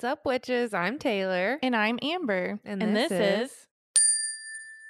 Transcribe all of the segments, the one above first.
What's up, witches? I'm Taylor. And I'm Amber. And this, this is is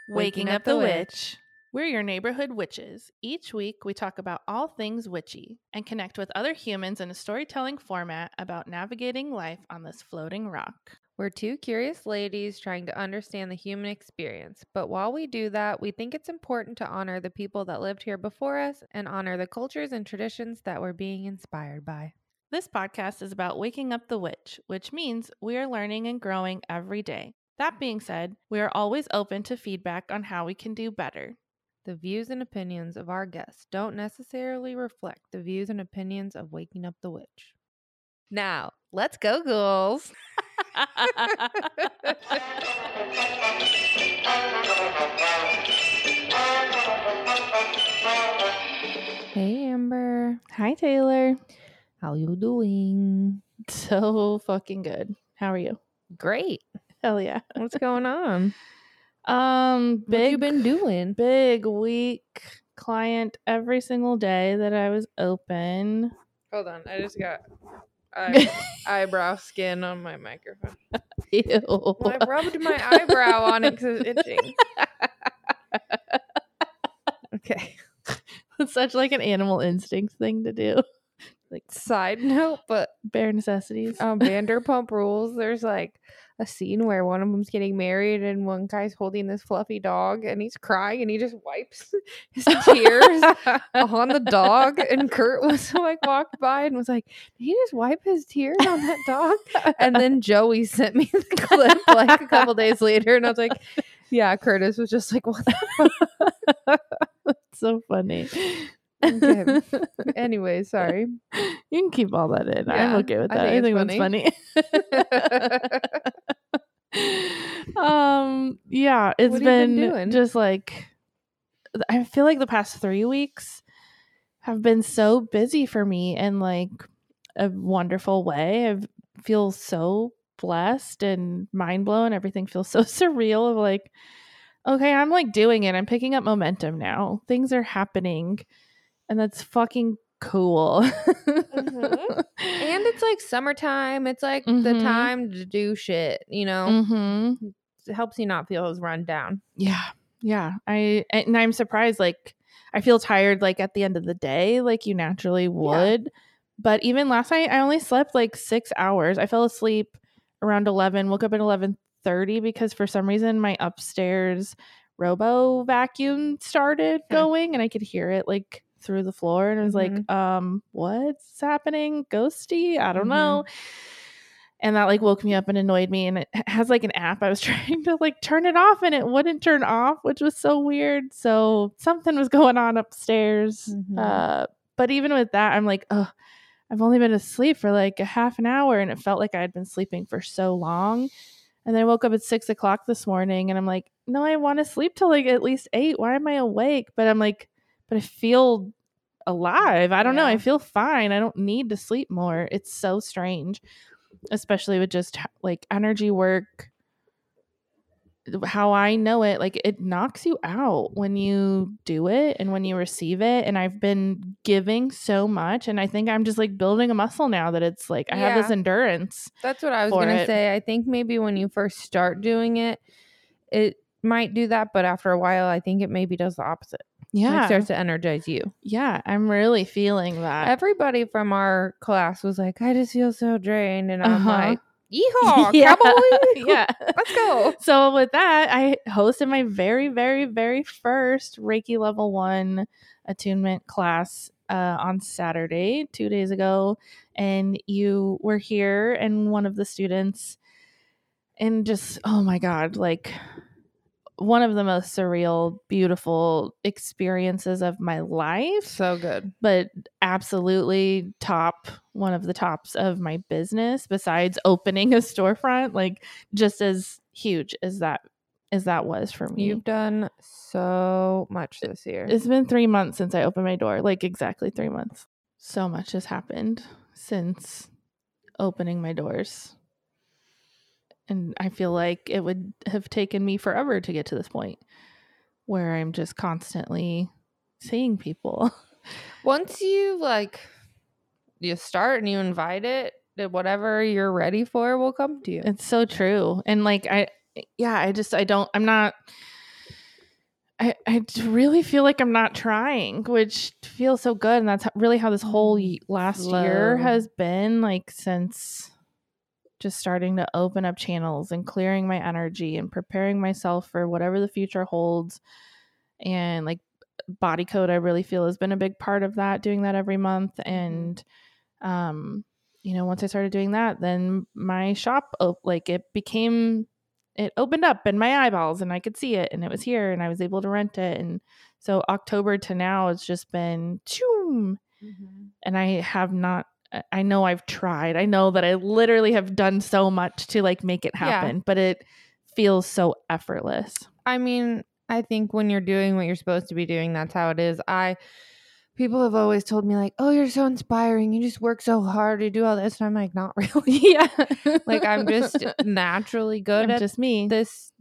Waking Up the Witch. We're your neighborhood witches. Each week, we talk about all things witchy and connect with other humans in a storytelling format about navigating life on this floating rock. We're two curious ladies trying to understand the human experience. But while we do that, we think it's important to honor the people that lived here before us and honor the cultures and traditions that we're being inspired by. This podcast is about waking up the witch, which means we are learning and growing every day. That being said, we are always open to feedback on how we can do better. The views and opinions of our guests don't necessarily reflect the views and opinions of Waking Up the Witch. Now, let's go, ghouls. Hey, Amber. Hi, Taylor. How you doing? So fucking good. How are you? Great. Hell yeah. What's going on? Um, What big you been doing? big week client every single day that I was open. Hold on, I just got eye- eyebrow skin on my microphone. Ew. Well, I rubbed my eyebrow on it because it's itching. Okay. It's such like an animal instinct thing to do. Like Side note, but bare necessities. um, Vanderpump Rules. There's like a scene where one of them's getting married and one guy's holding this fluffy dog and he's crying and he just wipes his tears on the dog. And Kurt was like walked by and was like, "Did he just wipe his tears on that dog?" And then Joey sent me the clip like a couple days later, and I was like, "Yeah." Curtis was just like, "What?" The so funny. Okay. anyway, sorry. You can keep all that in. I'm okay with I that. I think think, it's that's funny. um, yeah, it's What have you been been, just like I feel like the past three weeks have been so busy for me in like a wonderful way. I feel so blessed and mind blown. Everything feels so surreal of like, okay, I'm like doing it. I'm picking up momentum now. Things are happening. And that's fucking cool. Mhm. and it's like summertime. It's like the Mhm. time to do shit, you know? hmm It helps you not feel as run down. Yeah. Yeah. I and I'm surprised like I feel tired like at the end of the day like you naturally would. But even last night I only slept like 6 hours. I fell asleep around 11, woke up at 11:30 because for some reason my upstairs robo vacuum started going and I could hear it like through the floor and I was Mhm. like um what's happening ghosty? I don't Mhm. know. And that like woke me up and annoyed me and it has like an app. I was trying to like turn it off and it wouldn't turn off which was so weird. So something was going on upstairs Mhm. uh but even with that i'm like oh i've only been asleep for like a half an hour and it felt like i had been sleeping for so long. And then i woke up at six o'clock this morning and i'm like no i want to sleep till like at least eight. Why am i awake? But i'm like but i feel alive i don't know i feel fine i don't need to sleep more it's so strange especially with just like energy work how i know it like it knocks you out when you do it and when you receive it and i've been giving so much and i think i'm just like building a muscle now that it's like i have this endurance That's what I was going to it. say. I think maybe when you first start doing it, it might do that. But after a while, I think it maybe does the opposite. It yeah starts to energize you. yeah i'm really feeling that Everybody from our class was like, I just feel so drained. And I'm Uh-huh. like, yeehaw, yeah cowboy. yeah Let's go. so with that i hosted my very very very first reiki level one attunement class uh, on saturday two days ago and you were here and one of the students and just oh my god like one of the most surreal beautiful experiences of my life So good. but absolutely top one of the tops of my business besides opening a storefront like just as huge as that as that was for me You've done so much this year. it's been three months since i opened my door like exactly three months so much has happened since opening my doors and i feel like it would have taken me forever to get to this point where i'm just constantly seeing people Once you like you start and you invite it, that whatever you're ready for will come to you. It's so true. And like I yeah, I just I don't I'm not I I really feel like I'm not trying, which feels so good and that's really how this whole Mm, last year has been like since just starting to open up channels and clearing my energy and preparing myself for whatever the future holds. And like body code I really feel has been a big part of that doing that every month. And um you know once I started doing that then my shop like it became it opened up in my eyeballs and I could see it and it was here and I was able to rent it. And so October to now it's just been choom! And I have not I- know I've tried. I know that I literally have done so much to like make it Yeah. happen, but it feels so effortless. I mean, I think when you're doing what you're supposed to be doing, that's how it is. I people have always told me like, "Oh, you're so inspiring. You just work so hard to do all this." And I'm like, "Not really." yeah. like I'm just naturally good I'm at just me. this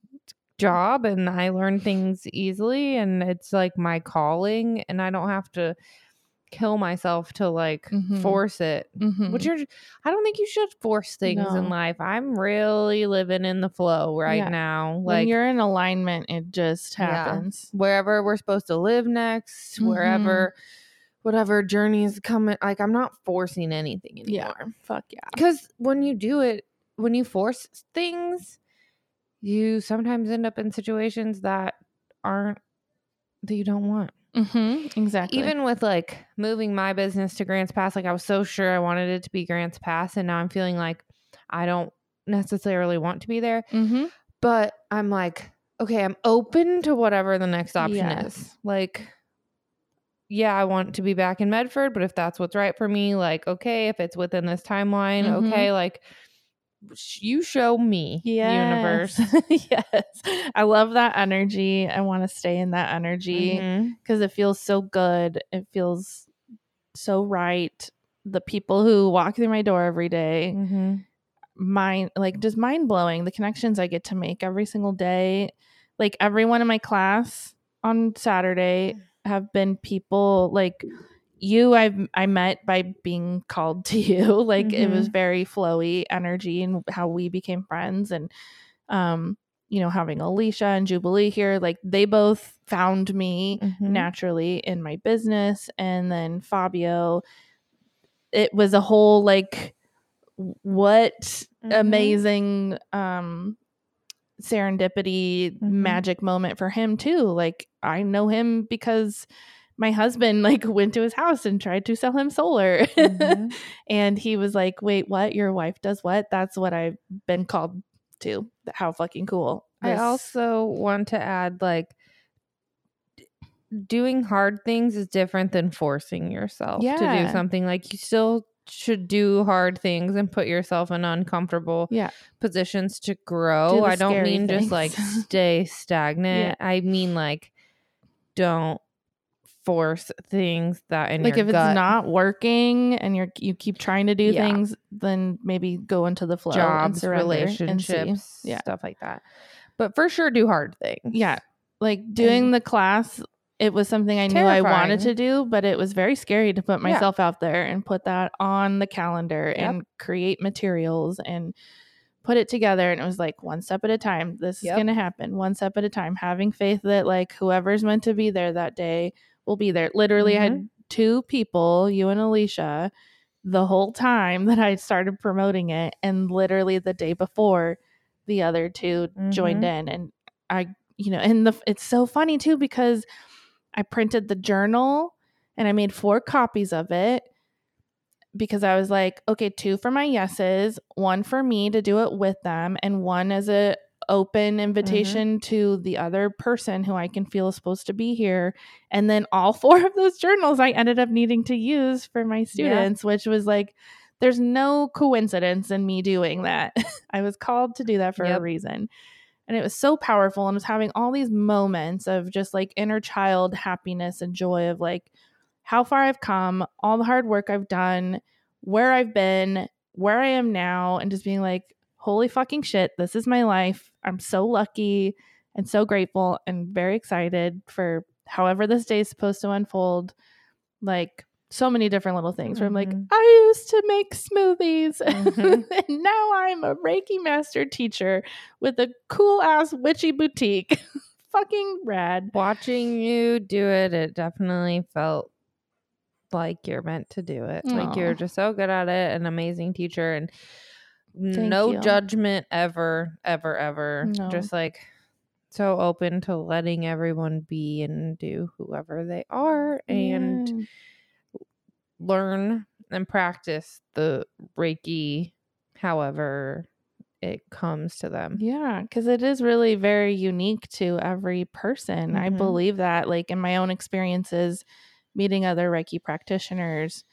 job and I learn things easily and it's like my calling and I don't have to kill myself to like Mhm. force it. Mhm. Which you're I don't think you should force things No. in life. I'm really living in the flow right Yeah. now. when Like you're in alignment, it just Yeah. happens. wherever we're supposed to live next, wherever whatever journeys coming like I'm not forcing anything Yeah. anymore. Fuck yeah. Because when you do it, when you force things, you sometimes end up in situations that aren't that you don't want. Mm-hmm. Exactly. Even with like moving my business to Grants Pass, like I was so sure I wanted it to be Grants Pass, and now I'm feeling like I don't necessarily want to be there. mm-hmm. But I'm like, okay, I'm open to whatever the next option Yes. is. Like, yeah, I want to be back in Medford, but if that's what's right for me, like, okay, if it's within this timeline, Mhm. okay, like, you show me, universe. yes. I love that energy. I want to stay in that energy. Because it feels so good. It feels so right. The people who walk through my door every day, Mhm. mind like just mind blowing. The connections I get to make every single day. Like everyone in my class on Saturday have been people like you I've I met by being called to you. Like it was very flowy energy and how we became friends and um you know having Alicia and Jubilee here like they both found me Mhm. naturally in my business and then Fabio it was a whole like what Mhm. amazing um serendipity Mhm. magic moment for him too like I know him because my husband like went to his house and tried to sell him solar Mhm. and he was like wait what your wife does what that's what I've been called to how fucking cool I This- also want to add, like, doing hard things is different than forcing yourself to do something. Like, you still should do hard things and put yourself in uncomfortable Yeah. positions to grow. the I don't mean just like stay stagnant. I mean like don't force things that in like if gut it's not working and you're you keep trying to do Yeah. things then maybe go into the flow jobs, relationships, Yeah. stuff like that. But for sure do hard things. yeah like doing And- the class it was something i knew i wanted to do but it was very scary to put Yeah. myself out there and put that on the calendar Yep. and create materials and put it together and it was like one step at a time this is going to happen one step at a time having faith that like whoever's meant to be there that day will be there literally i Mm-hmm. had two people you and alicia the whole time that i started promoting it and literally the day before the other 2 joined Mhm. in and i you know and the it's so funny too because i printed the journal and i made four copies of it because i was like okay two for my yeses one for me to do it with them and one as a open mm-hmm. invitation to the other person who i can feel is supposed to be here. And then all four of those journals i ended up needing to use for my students which was like there's no coincidence in me doing that. I was called to do that for a reason. And it was so powerful and I was having all these moments of just like inner child happiness and joy of like how far I've come, all the hard work I've done, where I've been, where I am now, and just being like, holy fucking shit, this is my life. I'm so lucky and so grateful and very excited for however this day is supposed to unfold. Like, so many different little things where I'm like, Mhm. I used to make smoothies, Mhm. and now I'm a Reiki master teacher with a cool ass witchy boutique. Fucking rad. Watching you do it, it definitely felt like you're meant to do it. Like you're just so good at it, an amazing teacher, and Thank no you. judgment ever, ever, ever. No. Just like so open to letting everyone be and do whoever they are and Yeah. learn and practice the Reiki however it comes to them. Yeah, because it is really very unique to every person. I Mhm. believe that, like in my own experiences, meeting other Reiki practitioners,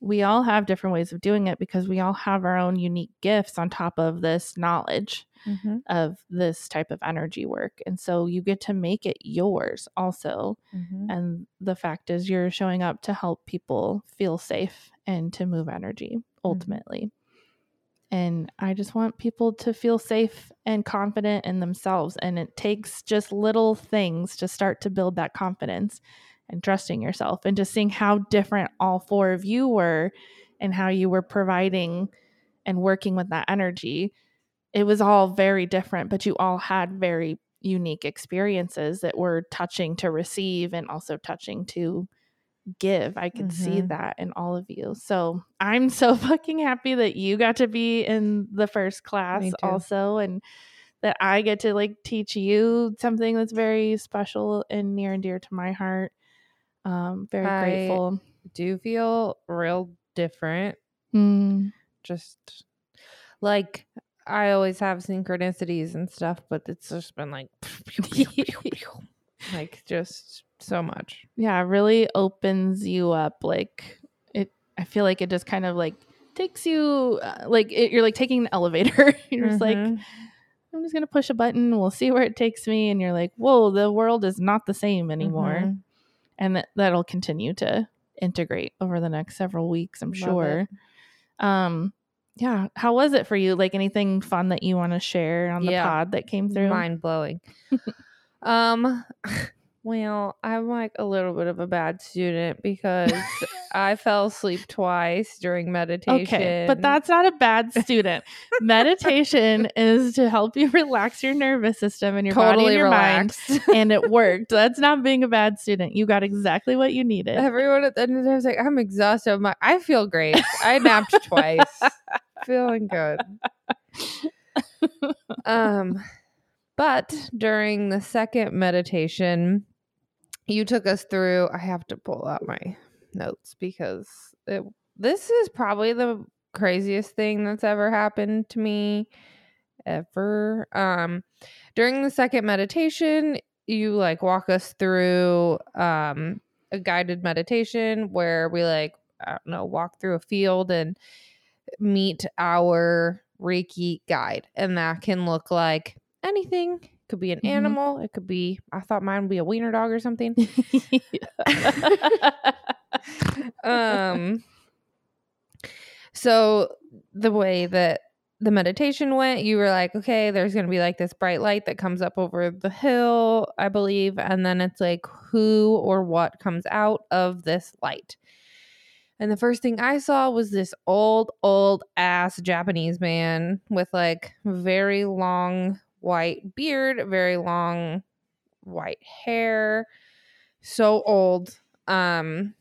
we all have different ways of doing it because we all have our own unique gifts on top of this knowledge Mhm, of this type of energy work. And so you get to make it yours also. mhm. And the fact is, you're showing up to help people feel safe and to move energy ultimately. And I just want people to feel safe and confident in themselves. And it takes just little things to start to build that confidence and trusting yourself and just seeing how different all four of you were and how you were providing and working with that energy. It was all very different, but you all had very unique experiences that were touching to receive and also touching to give. I could see Mhm. that in all of you. So I'm so fucking happy that you got to be in the first class also and that I get to like teach you something that's very special and near and dear to my heart. Um very I- grateful. Do feel real different. Mm, Just like I always have synchronicities and stuff, but it's just been like like just so much. yeah, really opens you up like it I feel like it just kind of like takes you uh, like it, you're like taking an elevator. you're just like Mhm. I'm just gonna push a button. We'll see where it takes me. And you're like, whoa, the world is not the same anymore. Mhm. And that that'll continue to integrate over the next several weeks, I'm Love sure. Um, yeah. How was it for you? Like anything fun that you want to share on the Yeah. pod that came through? mind blowing. um, well, I'm like a little bit of a bad student because I fell asleep twice during meditation. Okay, but that's not a bad student. Meditation is to help you relax your nervous system and your body totally and your relaxed. mind, and it worked. That's not being a bad student. You got exactly what you needed. Everyone at the end of the day was like, "I'm exhausted." I'm like, "I feel great. I napped twice, feeling good." Um, but during the second meditation, you took us through. I have to pull out my notes because it, this is probably the craziest thing that's ever happened to me ever. Um, during the second meditation, you like walk us through um a guided meditation where we like I don't know walk through a field and meet our Reiki guide, and that can look like anything. Could be an Mhm. animal. It could be. I thought mine would be a wiener dog or something. um. So the way that the meditation went, you were like, okay, there's going to be like this bright light that comes up over the hill, I believe. And then it's like who or what comes out of this light. And the first thing I saw was this old, old ass Japanese man with like very long white beard, very long white hair, so old, um,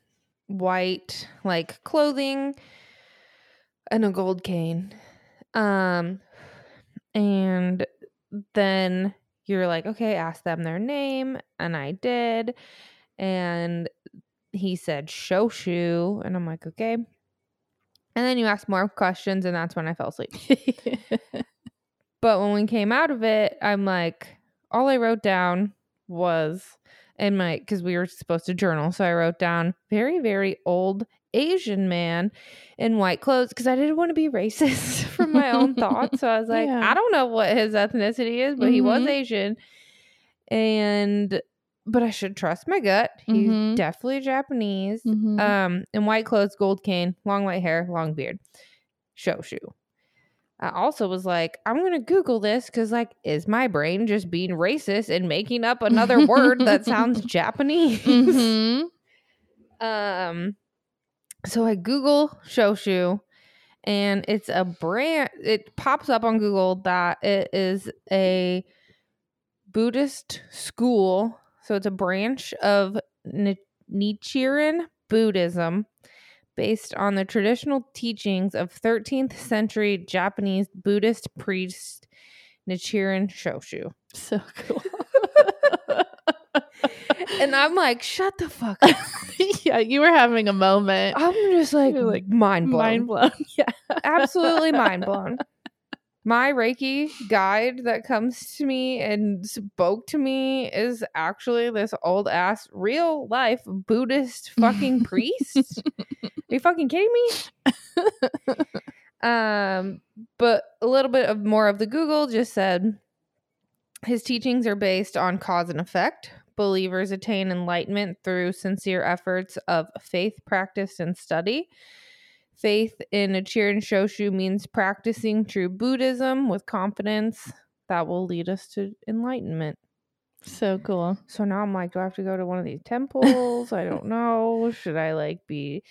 white like clothing, and a gold cane. Um, and then you're like, okay, ask them their name, and I did, and he said Shoshu, and I'm like, okay. And then you ask more questions, and that's when I fell asleep. But when we came out of it, I'm like, all I wrote down was in my because we were supposed to journal. So I wrote down very, very old Asian man in white clothes because I didn't want to be racist from my own thoughts. So I was like, Yeah. I don't know what his ethnicity is, but he was Mhm. Asian. And but I should trust my gut. He's Mhm. definitely Japanese. Mhm. Um, in white clothes, gold cane, long white hair, long beard. Shoshu. I also was like, I'm gonna Google this because, like, is my brain just being racist and making up another word that sounds Japanese? Mhm. Um, So I Google Shoshu and it's a brand it pops up on Google that it is a Buddhist school. So it's a branch of Ni- Nichiren Buddhism based on the traditional teachings of 13th century Japanese Buddhist priest Nichiren Shoshu. So cool. And I'm like, shut the fuck up. yeah, you were having a moment. I'm just like, You're like, mind blown. Mind blown. Yeah. Absolutely mind blown. My Reiki guide that comes to me and spoke to me is actually this old ass real life Buddhist fucking priest. Are you fucking kidding me? um, but a little bit of more of the Google just said his teachings are based on cause and effect. Believers attain enlightenment through sincere efforts of faith, practice, and study. Faith in Nichiren Shoshu means practicing true Buddhism with confidence that will lead us to enlightenment. So cool. So now I'm like, do I have to go to one of these temples? I don't know. Should I like be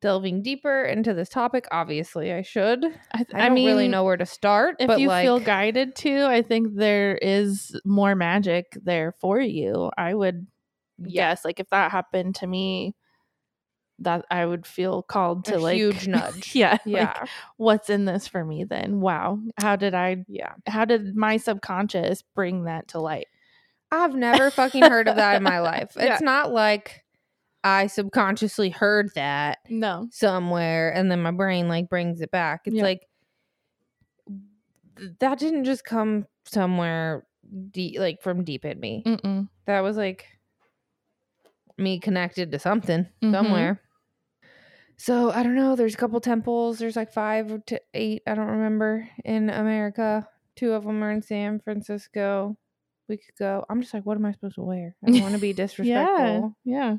delving deeper into this topic? Obviously, I should. I, I, don't really know where to start. If but you like, feel guided to, I think there is more magic there for you. I would guess, like, if that happened to me, that I would feel called to a like huge nudge. yeah, Yeah, Like, what's in this for me? Then, wow, how did I? yeah. How did my subconscious bring that to light? I've never fucking heard of that in my life. Yeah. It's not like I subconsciously heard that No. somewhere and then my brain like brings it back. It's Yeah. like that didn't just come somewhere deep, like from deep in me. Mm-mm. That was like me connected to something Mhm. somewhere. So I don't know. There's a couple temples. There's like five to eight. I don't remember in America. Two of them are in San Francisco. We could go. I'm just like, what am I supposed to wear? I don't want to be disrespectful. Yeah.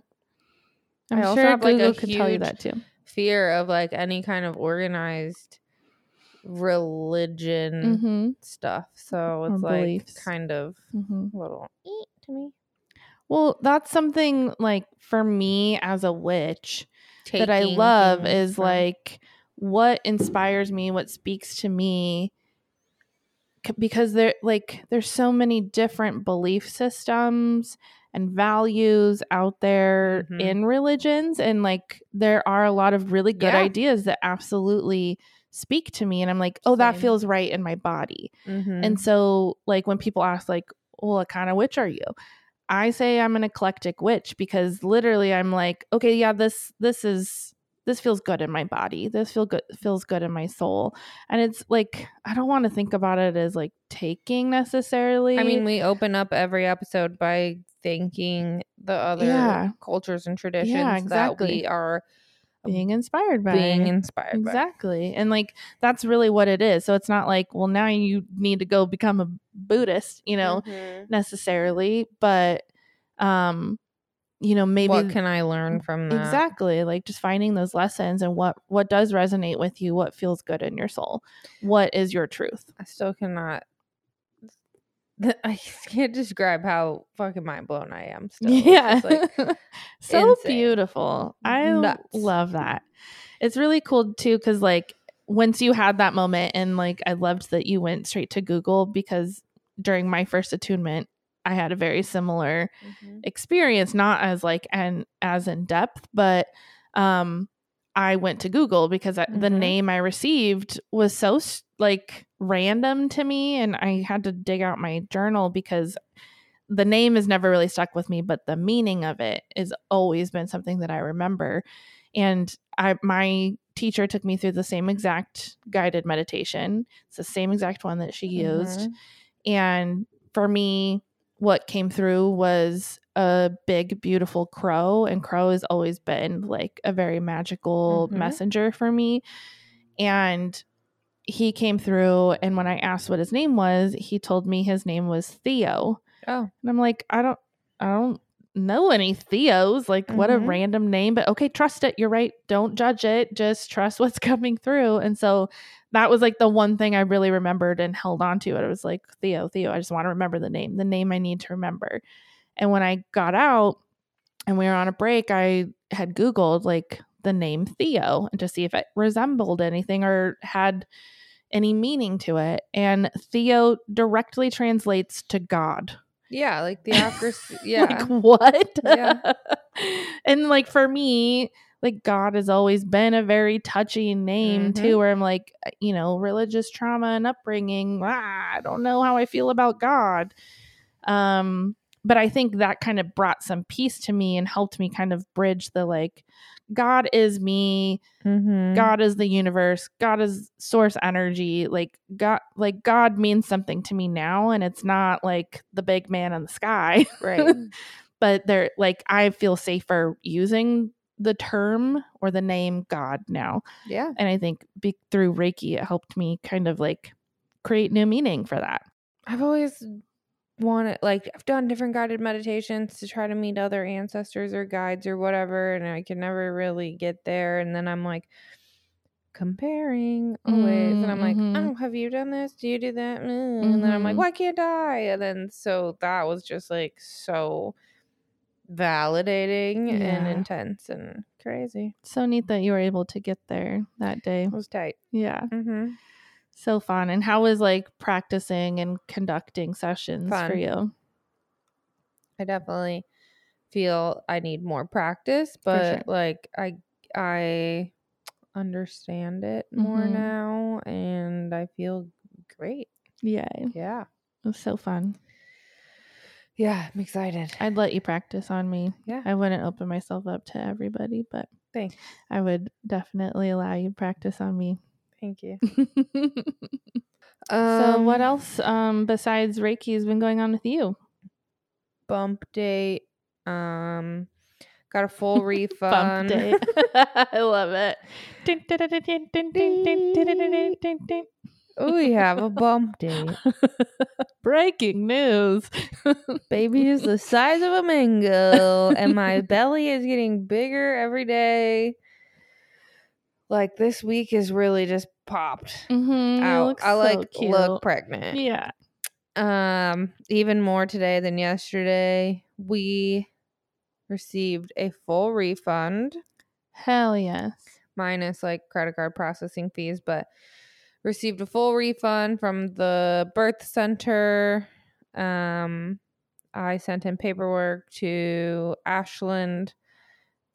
I'm I also sure have, like, a Google could tell you that too. Fear of like any kind of organized religion Mm-hmm. stuff. So Or it's like beliefs. kind of Mm-hmm. a little to me. Well, that's something like for me as a witch that I love is from- like what inspires me, what speaks to me because there like there's so many different belief systems and values out there Mhm. in religions and like there are a lot of really good Yeah. ideas that absolutely speak to me and I'm like, "Oh, that feels right in my body." Mhm. And so, like, when people ask, like, well, what kind of witch are you? I say I'm an eclectic witch because literally I'm like, okay, yeah, this this is this feels good in my body. This feel good feels good in my soul. And it's like I don't want to think about it as like taking necessarily. I mean, we open up every episode by thanking the other Yeah. cultures and traditions that exactly. we are being inspired by being inspired by. Exactly. And like that's really what it is. So it's not like, well, now you need to go become a Buddhist, you know, Mhm. necessarily, but um you know, maybe what can I learn from that? exactly like just finding those lessons and what what does resonate with you what feels good in your soul what is your truth I still cannot. I can't describe how fucking mind blown I am. Still, yeah like, so insane. beautiful I Nuts. love that it's really cool too because like once you had that moment and like i loved that you went straight to google because during my first attunement i had a very similar Mhm. experience not as like and as in depth but um i went to google because I, the name i received was so like random to me and i had to dig out my journal because the name has never really stuck with me but the meaning of it has always been something that i remember. And i my teacher took me through the same exact guided meditation. It's the same exact one that she used. Mhm. and for me, what came through was a big, beautiful crow. And crow has always been like a very magical Mhm. messenger for me. And he came through. And when I asked what his name was, he told me his name was Theo. Oh, And I'm like, I don't, I don't know any Theos. Like, what a Mhm. random name. But okay, trust it. You're right. Don't judge it. Just trust what's coming through. And so that was like the one thing I really remembered and held on to. It was like Theo, Theo. I just want to remember the name, the name I need to remember. And when I got out and we were on a break, I had Googled like the name Theo and to see if it resembled anything or had any meaning to it. And Theo directly translates to God. Yeah, like theocracy. Yeah. Like what? Yeah. and like for me, like God has always been a very touchy name Mhm. too, where I'm like, uh, you know, religious trauma and upbringing. Ah, I don't know how I feel about God. Um, but I think that kind of brought some peace to me and helped me kind of bridge the like, God is me, Mhm. God is the universe, God is source energy. Like God, like God means something to me now, and it's not like the big man in the sky Right. but they're like I feel safer using the term or the name God now. Yeah. And I think be- through Reiki, it helped me kind of like create new meaning for that. I've always wanted, like, I've done different guided meditations to try to meet other ancestors or guides or whatever, and I can never really get there. And then I'm like, comparing always. And I'm like, Mhm. oh, have you done this? Do you do that? Mm. And then I'm like, Mhm. why can't I? And then so that was just like so validating and intense and crazy. So neat that you were able to get there that day. It was tight. Yeah. Mm-hmm. So fun. And how was like practicing and conducting sessions for you? I definitely feel I need more practice, but sure. like I I understand it more Mhm. now and I feel great. Yeah. Yeah. It was so fun. Yeah, I'm excited. I'd let you practice on me. Yeah. I wouldn't open myself up to everybody, but Thanks. I would definitely allow you to practice on me. Thank you. so what Um, else um besides Reiki has been going on with you? Bump day. Um got a full Bump refund. date. I love it. we have a bump day. Breaking news. Baby is the size of a mango, and my belly is getting bigger every day. Like this week is really just popped Mhm, out. I so like cute. look pregnant. Yeah. Um, even more today than yesterday. We received a full refund Hell yes. minus like credit card processing fees, but received a full refund from the birth center. Um, I sent in paperwork to Ashland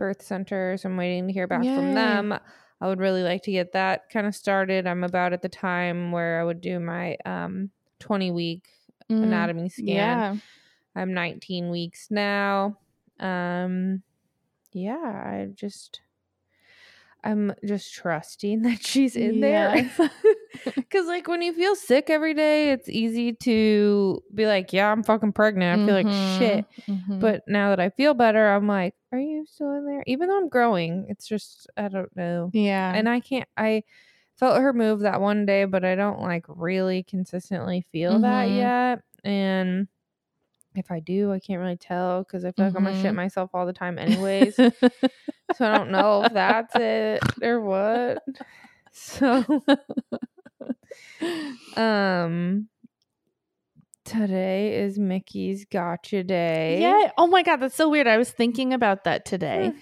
Birth Center, so I'm waiting to hear back from them. I would really like to get that kind of started. I'm about at the time where I would do my um 20 week Mm, anatomy scan. Yeah. I'm 19 weeks now. Um yeah, I just I'm just trusting that she's in there. Cuz like when you feel sick every day, it's easy to be like, yeah, I'm fucking pregnant. I feel like shit. Mhm. But now that I feel better, I'm like, are you still in there? Even though I'm growing, it's just I don't know. yeah. And I can't I felt her move that one day, but I don't like really consistently feel that Mhm. yet. And if I do, I can't really tell because I feel like I'm gonna shit Mhm. myself all the time anyways. so I don't know if that's it or what. So um today is Mickey's gotcha day. yeah. Oh my god, that's so weird. I was thinking about that today,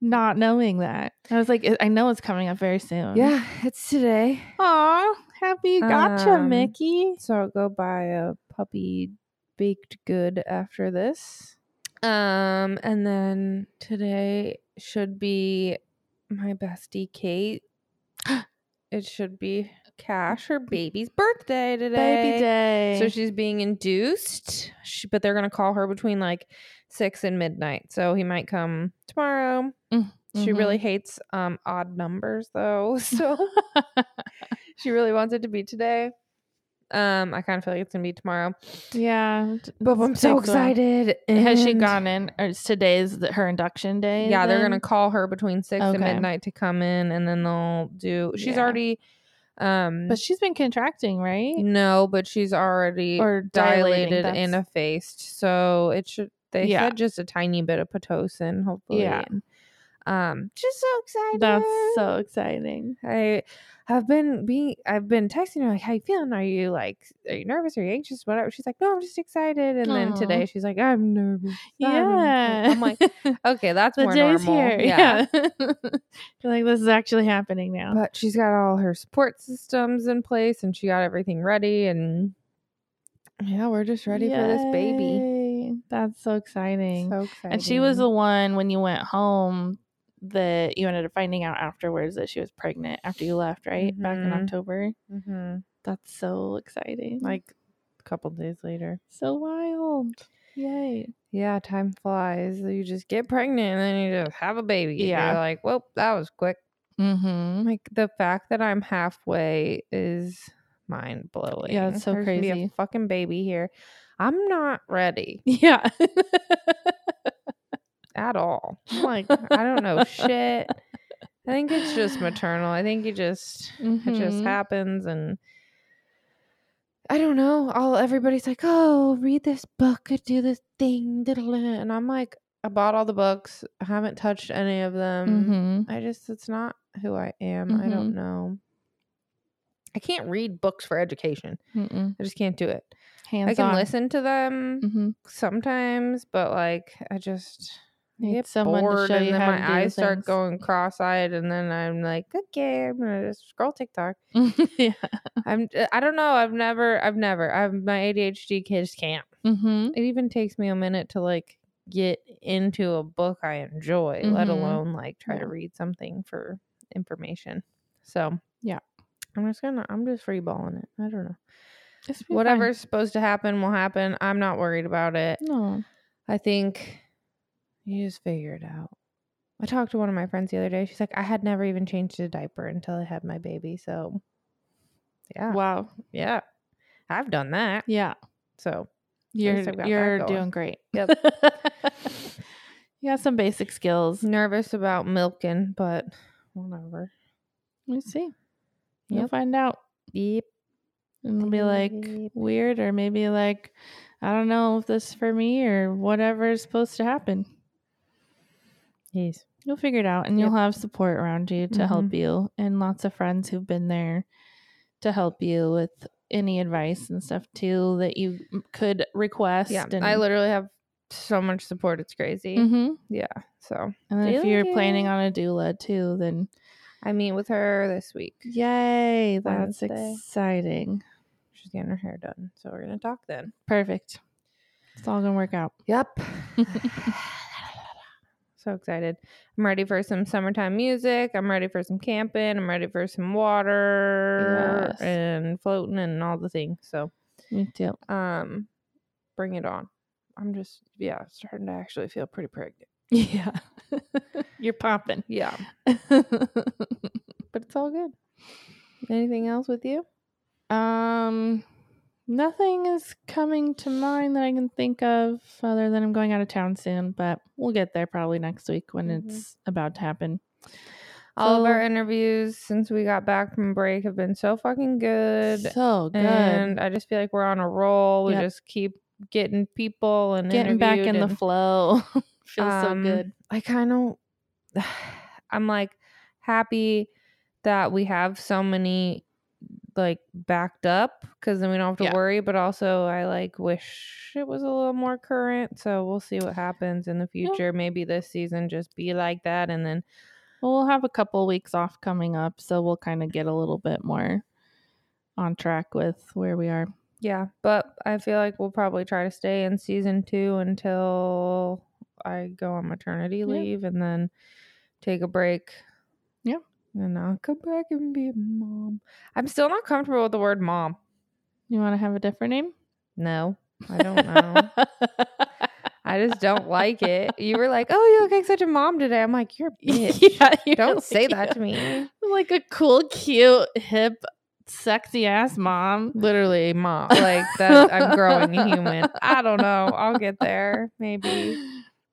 not knowing that. I was like, I- I know it's coming up very soon. Yeah, it's today. Aw, happy gotcha, Um, Mickey. So I'll go buy a puppy baked good after this. Um, and then today should be my bestie Kate. it should be Cash, her baby's birthday today. Baby day. So she's being induced, she, but they're gonna call her between like six and midnight. So he might come tomorrow. She really Mhm. hates um odd numbers though, so she really wants it to be today. Um, I kind of feel like it's gonna be tomorrow, yeah. but I'm so excited. Has she gone in? Or is today's the, her induction day? Yeah, they're gonna call her between six and midnight to come in, and then they'll do. She's Yeah. already, um, But she's been contracting, right? no, but she's already Or dilated and effaced, so it should. They Yeah. said just a tiny bit of pitocin, hopefully. Yeah. and, Um, just so excited. That's so exciting. I have been being I've been texting her like, "How you feeling? Are you like are you nervous? Are you anxious? Whatever." She's like, "No, I'm just excited." And then today she's like, "I'm nervous." Yeah. I'm like, "Okay, that's the more day's normal." here. Yeah. You're like, this is actually happening now. But she's got all her support systems in place and she got everything ready and yeah, we're just ready for this baby. That's so exciting. So exciting. and she was the one when you went home that you ended up finding out afterwards that she was pregnant after you left, right? Back in Mhm. October. Mhm. That's so exciting. like a couple days later. so wild. Yay. Yeah, time flies. You just get pregnant and then you just have a baby. Yeah. You're like, well, that was quick. Mm-hmm. Like the fact that I'm halfway is mind blowing. Yeah, it's so There's gonna be crazy. a fucking baby here. I'm not ready Yeah. at all. I'm like, I don't know shit. I think it's just maternal. I think you just it just Mhm. happens and I don't know. All everybody's like, "Oh, read this book, do this thing," and I'm like, I bought all the books. I haven't touched any of them. Mhm. I just it's not who I am. I don't know. I can't read books for education. Mm-mm. I just can't do it. Hands I can on. listen to them Mm-hmm. sometimes, but like I just Need get someone to bored and then my eyes start going cross-eyed and then I'm like, okay, I'm gonna just scroll TikTok. yeah. I'm uh, I don't know. I've never I've never I've my ADHD kids can't. Mm-hmm. It even takes me a minute to like get into a book I enjoy, let Mhm. alone like try Yeah. to read something for information. So Yeah. I'm just gonna I'm just free balling it. I don't know. Be fine. Whatever's supposed to happen will happen. I'm not worried about it. No. I think you just figure it out. I talked to one of my friends the other day. She's like, I had never even changed a diaper until I had my baby. So yeah. Wow. Yeah. I've done that. Yeah. So You're least I've got that you're doing great. Yep. you got some basic skills. nervous about milking, but whatever. We see. You'll Yep. find out. Yep. And it'll be like Yep. weird or maybe like I don't know if this is for me or whatever is supposed to happen. Yes. You'll figure it out and you'll have support around you to help Mhm. you and lots of friends who've been there to help you with any advice and stuff too that you could request. Yeah. and, I literally have so much support. It's crazy. Mhm. Yeah. So And if you're like planning on a doula too, then I meet with her this week. yay, that's Wednesday. exciting. She's getting her hair done. So we're going to talk then. Perfect. It's all gonna work out. Yep. so excited. I'm ready for some summertime music. I'm ready for some camping. I'm ready for some water Yes. and floating and all the things. So, Me too. um, bring it on. I'm just, yeah, starting to actually feel pretty pregnant. Yeah. You're popping. Yeah. But it's all good. Anything else with you? um nothing is coming to mind that I can think of other than I'm going out of town soon, but we'll get there probably next week when Mhm. it's about to happen. All of our interviews since we got back from break have been so fucking good. So good. And I just feel like we're on a roll. We Yep. just keep getting people and Getting back in interviewed the flow. Feels so um, good. I kind of, I'm like happy that we have so many like backed up because then we don't have to Yeah. worry. But also, I like wish it was a little more current. So we'll see what happens in the Yeah. future. Maybe this season just be like that, and then We'll have a couple weeks off coming up, so we'll kind of get a little bit more on track with where we are. Yeah, but I feel like we'll probably try to stay in season two until I go on maternity Yeah. leave and then take a break. And I'll come back and be a mom. I'm still not comfortable with the word mom. You want to have a different name? No, I don't know. I just don't like it. You were like, oh, you look like such a mom today. I'm like, you're a bitch. yeah, you're Don't like- say that to me. Like a cool, cute, hip, sexy ass mom. Literally, mom. Like that. I'm growing human. I don't know. I'll get there. Maybe.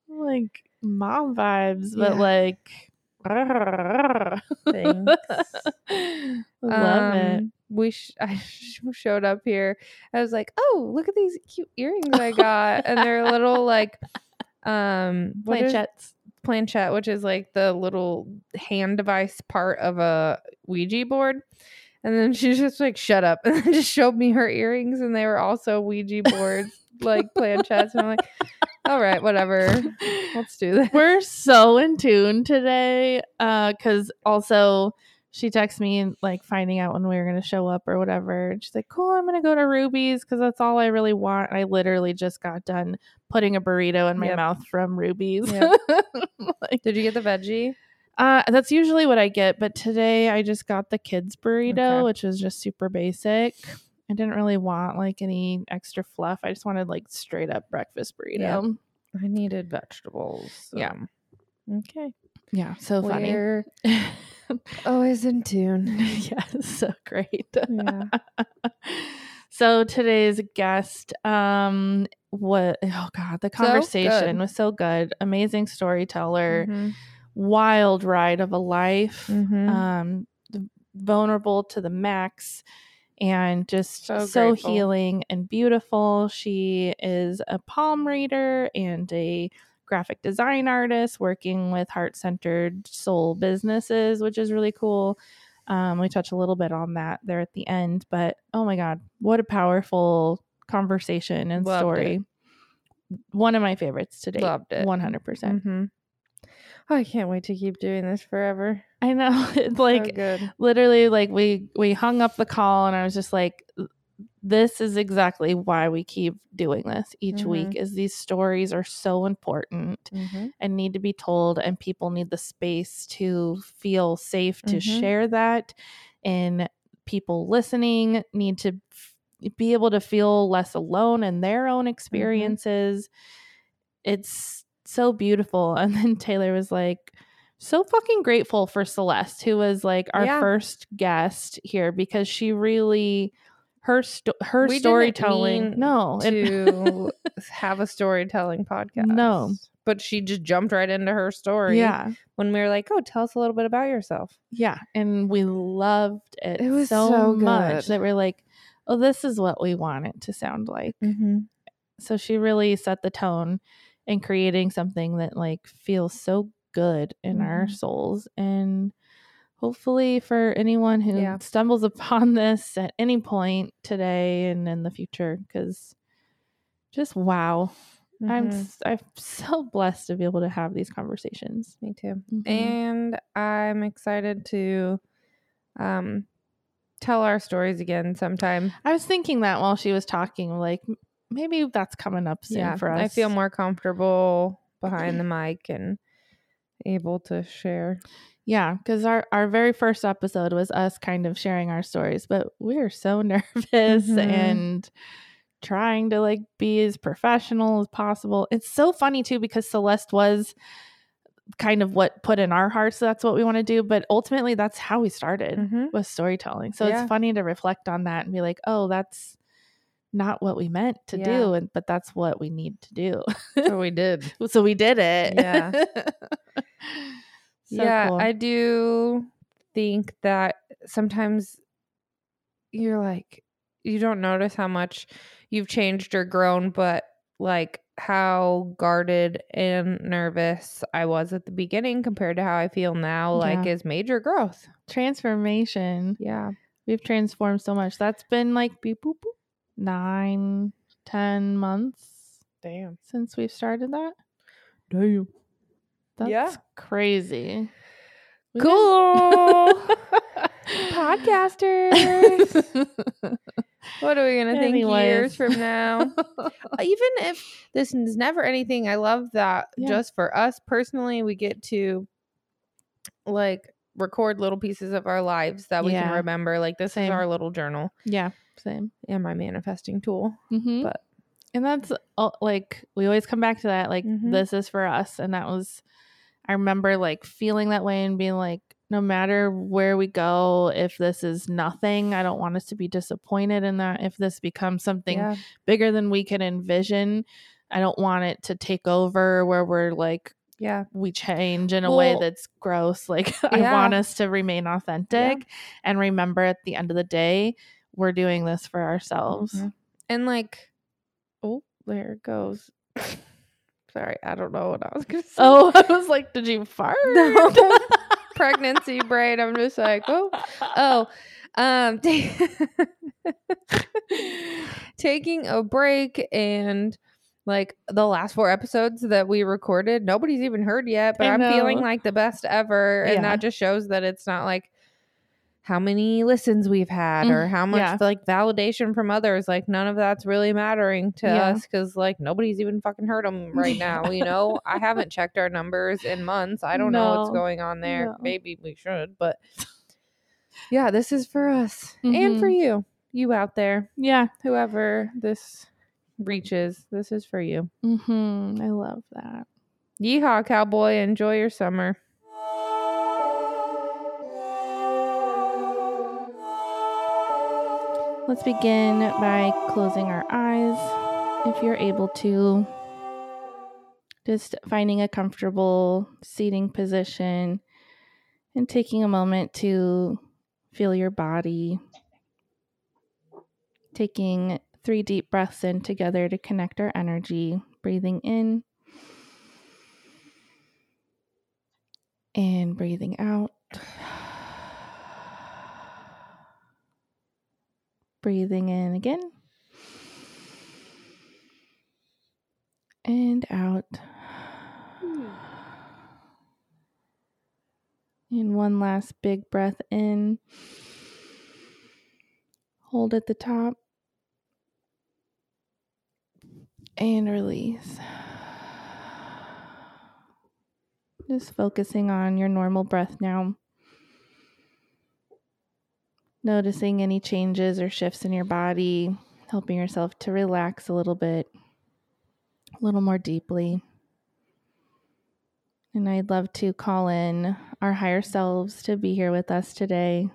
Like mom vibes, but Yeah. like Thanks. Love it. Um, We sh- I sh- showed up here. I was like, "Oh, look at these cute earrings I got," and they're little like, um, Planchettes. planchette, which is like the little hand device part of a Ouija board. And then she's just like, shut up. And then just showed me her earrings, and they were also Ouija boards, like planchettes. And I'm like, all right, whatever. Let's do this. We're so in tune today. Uh, cause also she texted me like finding out when we were gonna show up or whatever. And she's like, Cool, I'm gonna go to Ruby's because that's all I really want. I literally just got done putting a burrito in my Yep. mouth from Ruby's. Yep. like, Did you get the veggie? uh, that's usually what I get, but today I just got the kids burrito, Okay. which was just super basic. I didn't really want like any extra fluff. I just wanted like straight up breakfast burrito. I needed vegetables. Yeah. Okay. Yeah, so funny. We're always in tune. yeah, so great. Yeah. so today's guest, um, what? Oh God, the conversation good. was so good. Amazing storyteller, Mhm. wild ride of a life. Mhm. Um, vulnerable to the max. And just So so, healing and beautiful. She is a palm reader and a graphic design artist working with heart centered soul businesses, which is really cool. Um, we touch a little bit on that there at the end, but oh my God, what a powerful conversation and Loved story. One of my favorites today. Loved it. 100%. percent Mhm. Oh, I can't wait to keep doing this forever. I know. It's like, so literally like we we hung up the call and i was just like this is exactly why we keep doing this each Mhm. week is these stories are so important Mhm. and need to be told and people need the space to feel safe to Mhm. share that and people listening need to f- be able to feel less alone in their own experiences it's so beautiful and then taylor was like so fucking grateful for celeste who was like our Yeah. first guest here because she really her sto- her We storytelling no to have a storytelling podcast. No. But she just jumped right into her story. yeah When we were like, oh, tell us a little bit about yourself. Yeah, and we loved it. It was so, so much that we're like, oh, this is what we want it to sound like. Mm-hmm. So she really set the tone in creating something that like feels so good in our Mhm. souls. And hopefully for anyone who Yeah. stumbles upon this at any point today and in the future, because just wow. I'm Mm-hmm. s- I'm so blessed to be able to have these conversations. Me too. Mhm. And I'm excited to um tell our stories again sometime. I was thinking that while she was talking, like maybe that's coming up soon yeah. for us. I feel more comfortable behind the mic and able to share. Yeah, because our our very first episode was us kind of sharing our stories, but we are so nervous Mhm. and trying to like be as professional as possible. It's so funny too because Celeste was kind of what put in our hearts that's what we want to do, but ultimately that's how we started Mhm. was storytelling. So Yeah. it's funny to reflect on that and be like, "Oh, that's not what we meant to Yeah. do, and but that's what we need to do." So we did. so we did it. Yeah. So yeah, cool. I do think that sometimes you're like you don't notice how much you've changed or grown, but like how guarded and nervous I was at the beginning compared to how I feel now, like is major growth. transformation. Yeah. We've transformed so much. That's been like beep, boop, boop, nine, ten months Damn. since we've started that. Damn. That's Yeah. crazy. We Cool. Podcasters. What are we gonna think Anyways. years from now? Uh, even if this is never anything, I love that Yeah. just for us personally, we get to like record little pieces of our lives that we can remember. Like this Same. is our little journal yeah, same. and my manifesting tool. Mm-hmm. But- and that's like we always come back to that. Like Mhm. this is for us, and that was. I remember like feeling that way and being like, no matter where we go, if this is nothing, I don't want us to be disappointed in that. If this becomes something Yeah. bigger than we can envision, I don't want it to take over where we're like Yeah. we change in a way that's gross. Like I want us to remain authentic and remember at the end of the day, we're doing this for ourselves. Mhm. And like, oh, there it goes. Sorry, I don't know what I was gonna say. Oh, I was like, did you fart? No. pregnancy brain. I'm just like, oh, oh, um, taking a break and like the last four episodes that we recorded, nobody's even heard yet, but I'm feeling like the best ever, and Yeah. that just shows that it's not like how many listens we've had or Mm, how much yeah. like validation from others like none of that's really mattering to Yeah. us because like nobody's even fucking heard them right now you know i haven't checked our numbers in months i don't know what's going on there No. maybe we should but yeah this is for us and for Mhm. you you out there yeah. whoever this reaches this is for you hmm I love that. yeehaw cowboy enjoy your summer Let's begin by closing our eyes. If you're able to, just finding a comfortable seating position and taking a moment to feel your body. Taking three deep breaths in together to connect our energy. Breathing in and breathing out. Breathing in again. And out. And one last big breath in. Hold at the top. And release. Just focusing on your normal breath now. Noticing any changes or shifts in your body, helping yourself to relax a little bit, a little more deeply. And I'd love to call in our higher selves to be here with us today,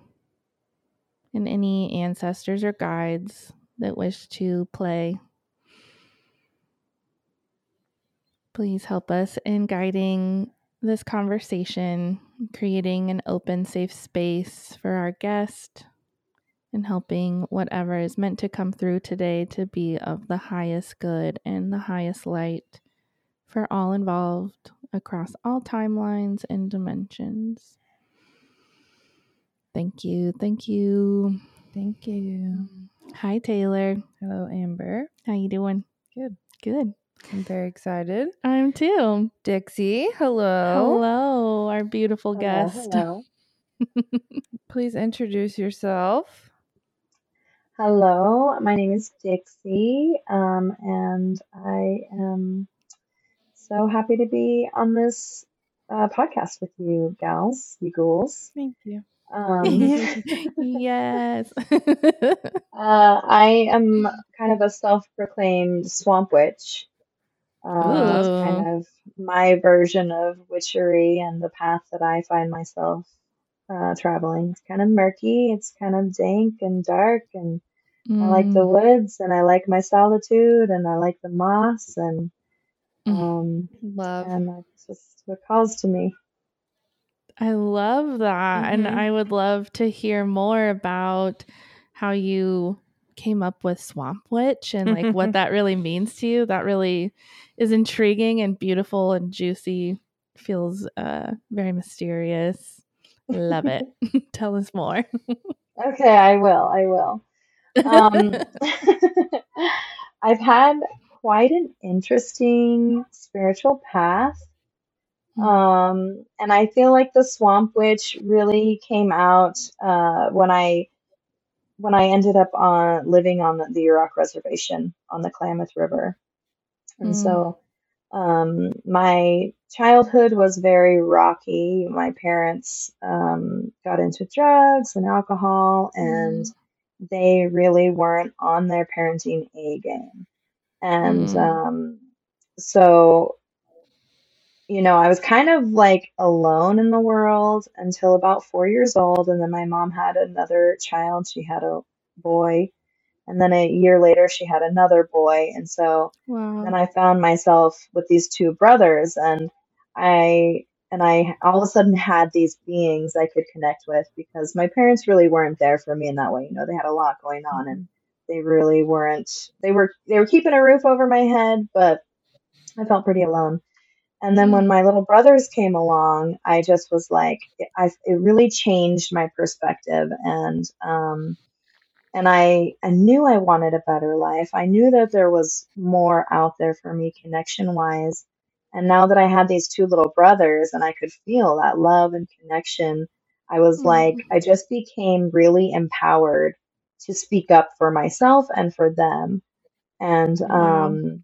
and any ancestors or guides that wish to play. Please help us in guiding this conversation, creating an open, safe space for our guest, and helping whatever is meant to come through today to be of the highest good and the highest light for all involved across all timelines and dimensions. Thank you. Thank you. thank you Hi Taylor. hello amber How you doing? Good. Good. i'm very excited I'm too. dixie hello Hello, our beautiful guest. Hello. please introduce yourself Hello, my name is Dixie, um, and I am so happy to be on this uh, podcast with you, gals, you ghouls. thank you Um, yes. uh, I am kind of a self-proclaimed swamp witch. Um, that's kind of my version of witchery and the path that I find myself uh, traveling. It's kind of murky, it's kind of dank and dark, and I like the Mm, woods and I like my solitude and I like the moss and Mm. um love and that's just what calls to me. I love that. And Mhm. I would love to hear more about how you came up with Swamp Witch and like what that really means to you. That really is intriguing and beautiful and juicy. Feels uh very mysterious. Love it. Tell us more. Okay, I will. I will. Um, I've had quite an interesting spiritual path. Mm. Um, and I feel like the Swamp Witch really came out uh, when I when I ended up on living on the, the Yurok Reservation on the Klamath River. And Mm. so um, my childhood was very rocky. My parents um, got into drugs and alcohol, and they really weren't on their parenting A game. And Mm. um, so, you know, I was kind of like alone in the world until about four years old. And then my mom had another child. She had a boy. And then a year later, she had another boy. And so Wow. then I found myself with these two brothers. And I, and I all of a sudden had these beings I could connect with because my parents really weren't there for me in that way. You know, they had a lot going on and they really weren't they were they were keeping a roof over my head but I felt pretty alone. And then when my little brothers came along, I just was like, I, it really changed my perspective. And, um, and I, I knew I wanted a better life. I knew that there was more out there for me connection wise. And now that I had these two little brothers and I could feel that love and connection, I was like, Mm. I just became really empowered to speak up for myself and for them. And, um,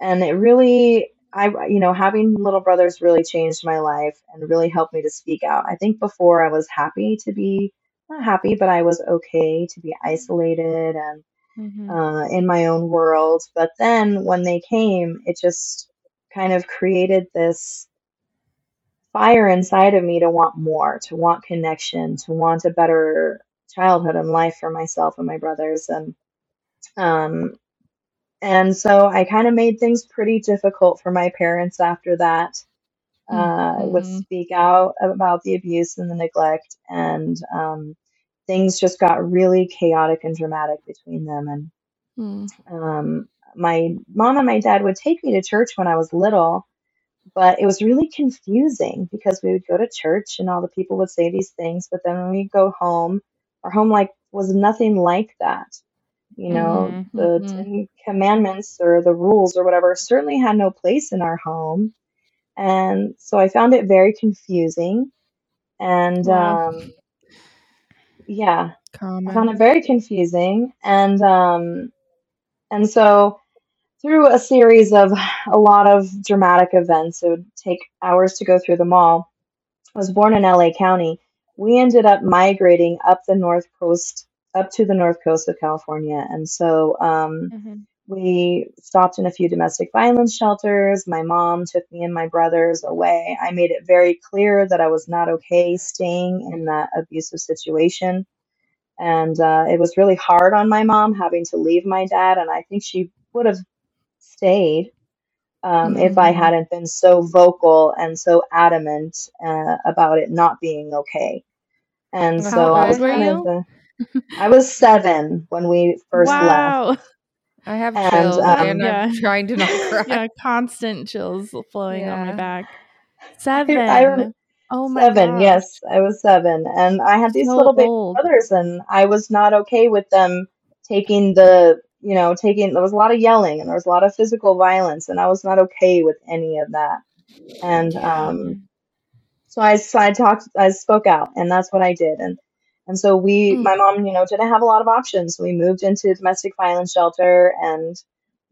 and it really i you know having little brothers really changed my life and really helped me to speak out i think before i was happy to be not happy but i was okay to be isolated and Mhm. uh, in my own world but then when they came it just kind of created this fire inside of me to want more to want connection to want a better childhood and life for myself and my brothers and um, and so I kind of made things pretty difficult for my parents after that. Uh, I would speak out about the abuse and the neglect, and um, things just got really chaotic and dramatic between them. And Mm. um, my mom and my dad would take me to church when I was little, but it was really confusing because we would go to church and all the people would say these things, but then when we go home, our home like was nothing like that. You know, Mhm, the mhm. Ten Commandments or the rules or whatever certainly had no place in our home. And so I found it very confusing. And Wow. um, yeah, I found it very confusing. And um, and so through a series of a lot of dramatic events, it would take hours to go through them all. I was born in LA County. We ended up migrating up the north coast, up to the north coast of California. And so um, Mhm. we stopped in a few domestic violence shelters. My mom took me and my brothers away. I made it very clear that I was not okay staying in that abusive situation. And uh, it was really hard on my mom having to leave my dad. And I think she would have stayed um, if I Mhm. hadn't been so vocal and so adamant uh, about it not being okay. And How so I was old were of you? the, I was seven when we first left. Wow. I have And, chills um, and Yeah. I'm trying to not cry. Yeah, constant chills flowing on my back. Seven. I rem- oh my seven, gosh. yes, I was seven, and I had these So little baby old. brothers, and I was not okay with them taking the, you know, taking. There was a lot of yelling, and there was a lot of physical violence, and I was not okay with any of that. And um, so I, so I talked, I spoke out, and that's what I did. And and so we, Mm. my mom, you know, didn't have a lot of options. We moved into a domestic violence shelter, and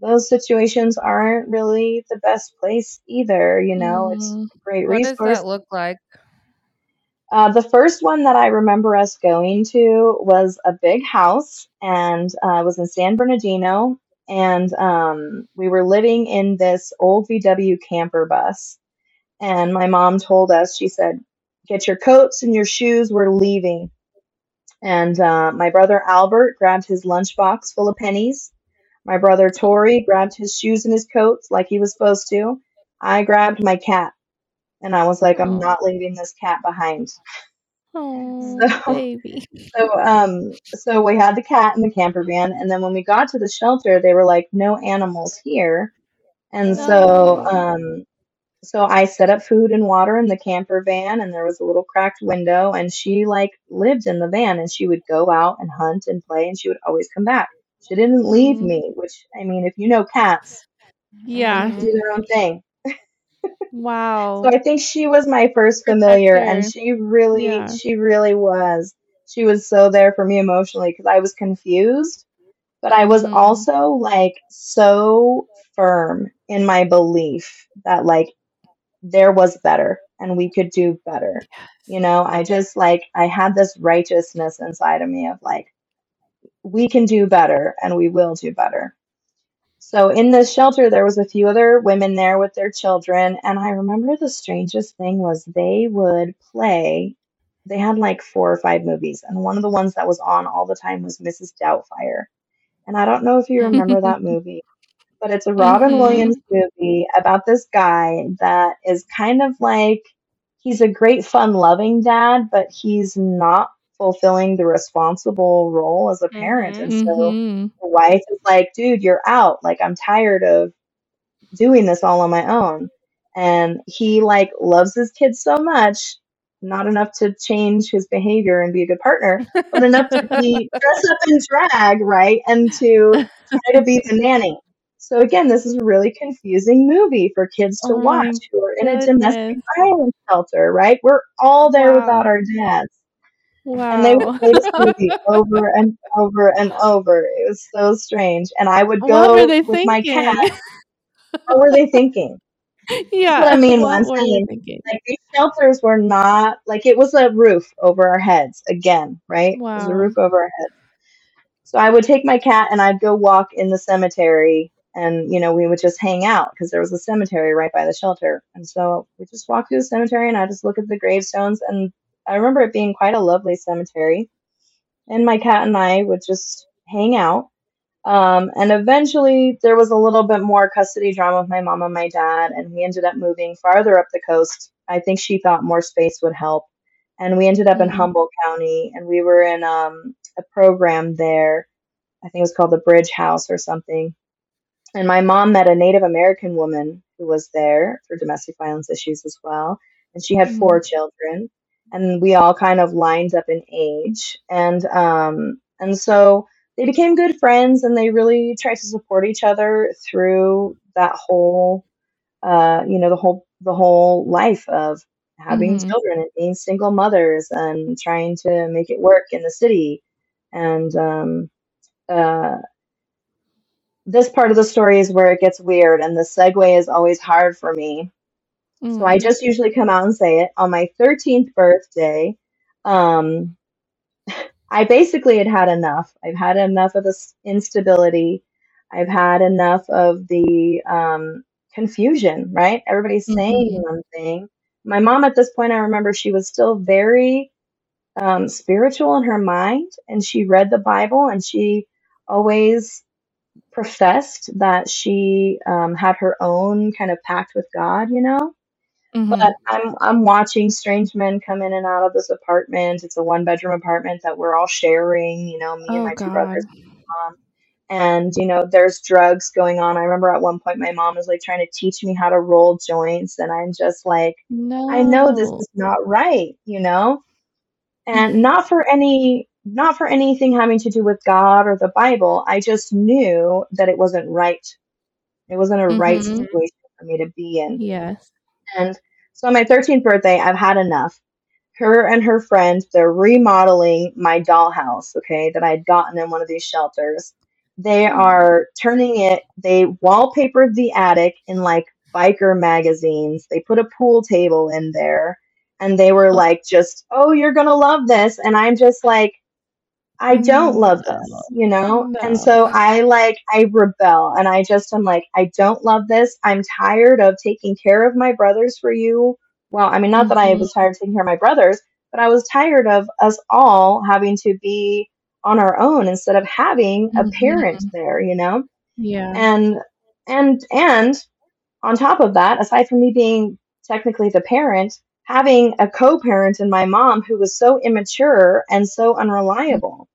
those situations aren't really the best place either. You know, it's Mhm. a great What does that look like? Uh, the first one that I remember us going to was a big house, and uh, was in San Bernardino. And um, we were living in this old VW camper bus. And my mom told us, she said, Get your coats and your shoes, we're leaving. And uh, my brother Albert grabbed his lunchbox full of pennies. My brother Tori grabbed his shoes and his coats like he was supposed to. I grabbed my cat, and I was like, I'm not leaving this cat behind. So, baby. so, um, so we had the cat in the camper van, and then when we got to the shelter, they were like, "No animals here." And so, um, so I set up food and water in the camper van, and there was a little cracked window, and she like lived in the van, and she would go out and hunt and play, and she would always come back. She didn't leave Mm. me, which I mean, if you know cats, Yeah. they do their own thing. Wow. So I think she was my first familiar, and she really, Yeah. she really was. She was so there for me emotionally because I was confused, but I was Mhm. also like so firm in my belief that like there was better and we could do better. You know, I just like I had this righteousness inside of me of like we can do better and we will do better. So in this shelter, there was a few other women there with their children, and I remember the strangest thing was they would play. They had like four or five movies, and one of the ones that was on all the time was Mrs. Doubtfire. And I don't know if you remember that movie, but it's a Robin Mhm. Williams movie about this guy that is kind of like he's a great fun-loving dad, but he's not fulfilling the responsible role as a parent. Mhm. And so Mhm. the wife is like, dude, you're out. Like, I'm tired of doing this all on my own. And he like loves his kids so much, not enough to change his behavior and be a good partner, but enough to be dress up in drag, right? And to try to be the nanny. So again, this is a really confusing movie for kids to Oh watch who are in a domestic violence shelter, right? We're all there Wow. without our dads. Wow. And they would play this movie over and over and over. It was so strange. And I would go with my cat. What were they thinking? yeah. what I mean What were they saying, thinking? Like these shelters were not like it was a roof over our heads again, right? Wow. It was a roof over our heads. So I would take my cat and I'd go walk in the cemetery and you know we would just hang out because there was a cemetery right by the shelter. And so we just walk through the cemetery and I just look at the gravestones and I remember it being quite a lovely cemetery. And my cat and I would just hang out. Um, and eventually there was a little bit more custody drama with my mom and my dad, and we ended up moving farther up the coast. I think she thought more space would help. And we ended up in Mhm. Humboldt County, and we were in um, a program there. I think it was called the Bridge House or something. And my mom met a Native American woman who was there for domestic violence issues as well. And she had four children. And we all kind of lined up in age. And um, and so they became good friends and they really tried to support each other through that whole uh, you know, the whole the whole life of having Mhm. children and being single mothers and trying to make it work in the city. And um uh this part of the story is where it gets weird and the segue is always hard for me. So I just usually come out and say it. On my 13th birthday, um, I basically had had enough. I've had enough of this instability. I've had enough of the um, confusion, right? Everybody's saying Mhm. one thing. My mom, at this point, I remember she was still very um, spiritual in her mind, and she read the Bible, and she always professed that she um, had her own kind of pact with God, you know? Mhm. But I'm I'm watching strange men come in and out of this apartment. It's a one bedroom apartment that we're all sharing, you know, me and Oh my two brothers and mom. And you know, there's drugs going on. I remember at one point my mom was like trying to teach me how to roll joints and I'm just like, I know this is not right, you know? And not for any not for anything having to do with God or the Bible. I just knew that it wasn't right. It wasn't a right Mhm. situation for me to be in. Yes. And so on my 13th birthday, I've had enough. Her and her friend, they're remodeling my dollhouse, okay, that I had gotten in one of these shelters. They are turning it, they wallpapered the attic in like biker magazines. They put a pool table in there and they were oh. like, just, oh, you're going to love this. And I'm just like, I don't love this, you know? No. And so I like, I rebel and I just, I'm like, I don't love this. I'm tired of taking care of my brothers for you. Well, I mean, not that I Mhm. was tired of taking care of my brothers, but I was tired of us all having to be on our own instead of having a parent Mhm. there, you know? Yeah. And, and, and on top of that, aside from me being technically the parent, having a co-parent in my mom who was so immature and so unreliable.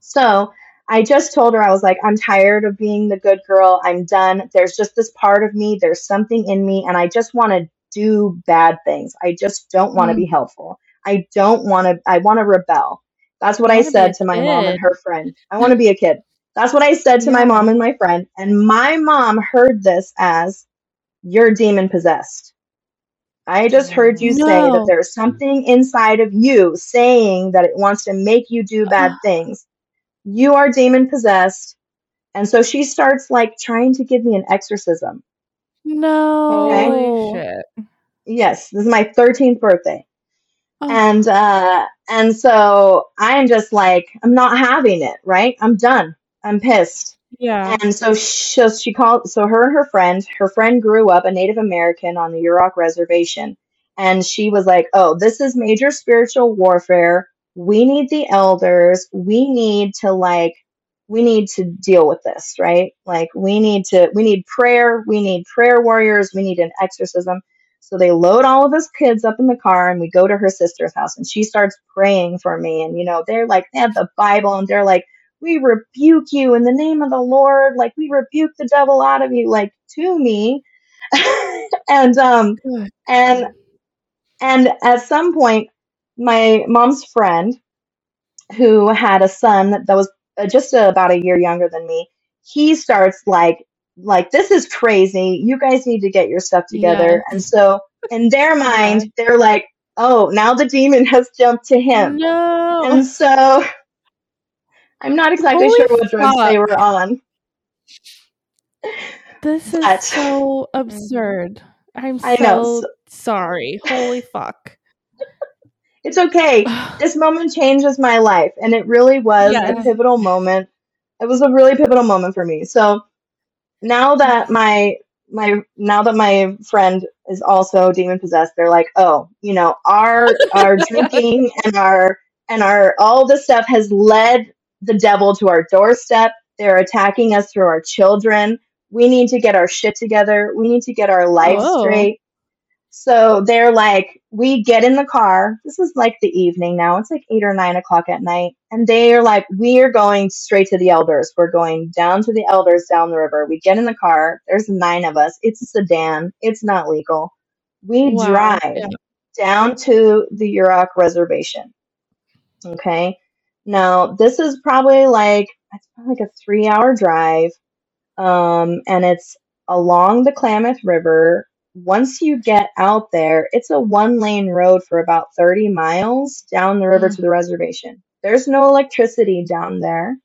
So I just told her, I was like, I'm tired of being the good girl. I'm done. There's just this part of me, there's something in me, and I just want to do bad things. I just don't want to Mm. be helpful. I don't want to, I want to rebel. That's what I I said to my mom and her friend. I want to be a kid. That's what I said to my mom and my friend. And my mom heard this as, You're demon possessed. I just heard you say that there's something inside of you saying that it wants to make you do bad things. You are demon possessed. And so she starts like trying to give me an exorcism. No. Holy shit. Yes, this is my 13th birthday. Oh. And uh and so I'm just like I'm not having it, right? I'm done. I'm pissed. Yeah. And so she, she called, so her and her friend, her friend grew up a Native American on the Yurok reservation. And she was like, oh, this is major spiritual warfare. We need the elders. We need to like, we need to deal with this, right? Like, we need to, we need prayer. We need prayer warriors. We need an exorcism. So they load all of us kids up in the car and we go to her sister's house and she starts praying for me. And, you know, they're like, they have the Bible and they're like, we rebuke you in the name of the Lord. Like, we rebuke the devil out of you, like to me. and, um, and, and at some point, my mom's friend, who had a son that was uh, just about a year younger than me, he starts like, like this is crazy. You guys need to get your stuff together. And so, in their mind, they're like, "Oh, now the demon has jumped to him." No. And so, I'm not exactly Holy sure what drugs they were on. This is But- so absurd. I'm so know. so- sorry. Holy fuck. It's okay. This moment changes my life, and it really was a pivotal moment. It was a really pivotal moment for me. So now that my my now that my friend is also demon possessed, they're like, oh, you know, our our drinking and our and our all this stuff has led the devil to our doorstep. They're attacking us through our children. We need to get our shit together. We need to get our life Whoa. straight. So they're like, we get in the car. This is like the evening now. It's like eight or nine o'clock at night. And they are like, we are going straight to the elders. We're going down to the elders down the river. We get in the car. There's nine of us. It's a sedan. It's not legal. We Wow. drive Yeah. down to the Yurok reservation. Okay. Now, this is probably like, it's probably like a three hour drive. Um, and it's along the Klamath River. Once you get out there, it's a one lane road for about 30 miles down the river Mm. to the reservation. There's no electricity down there.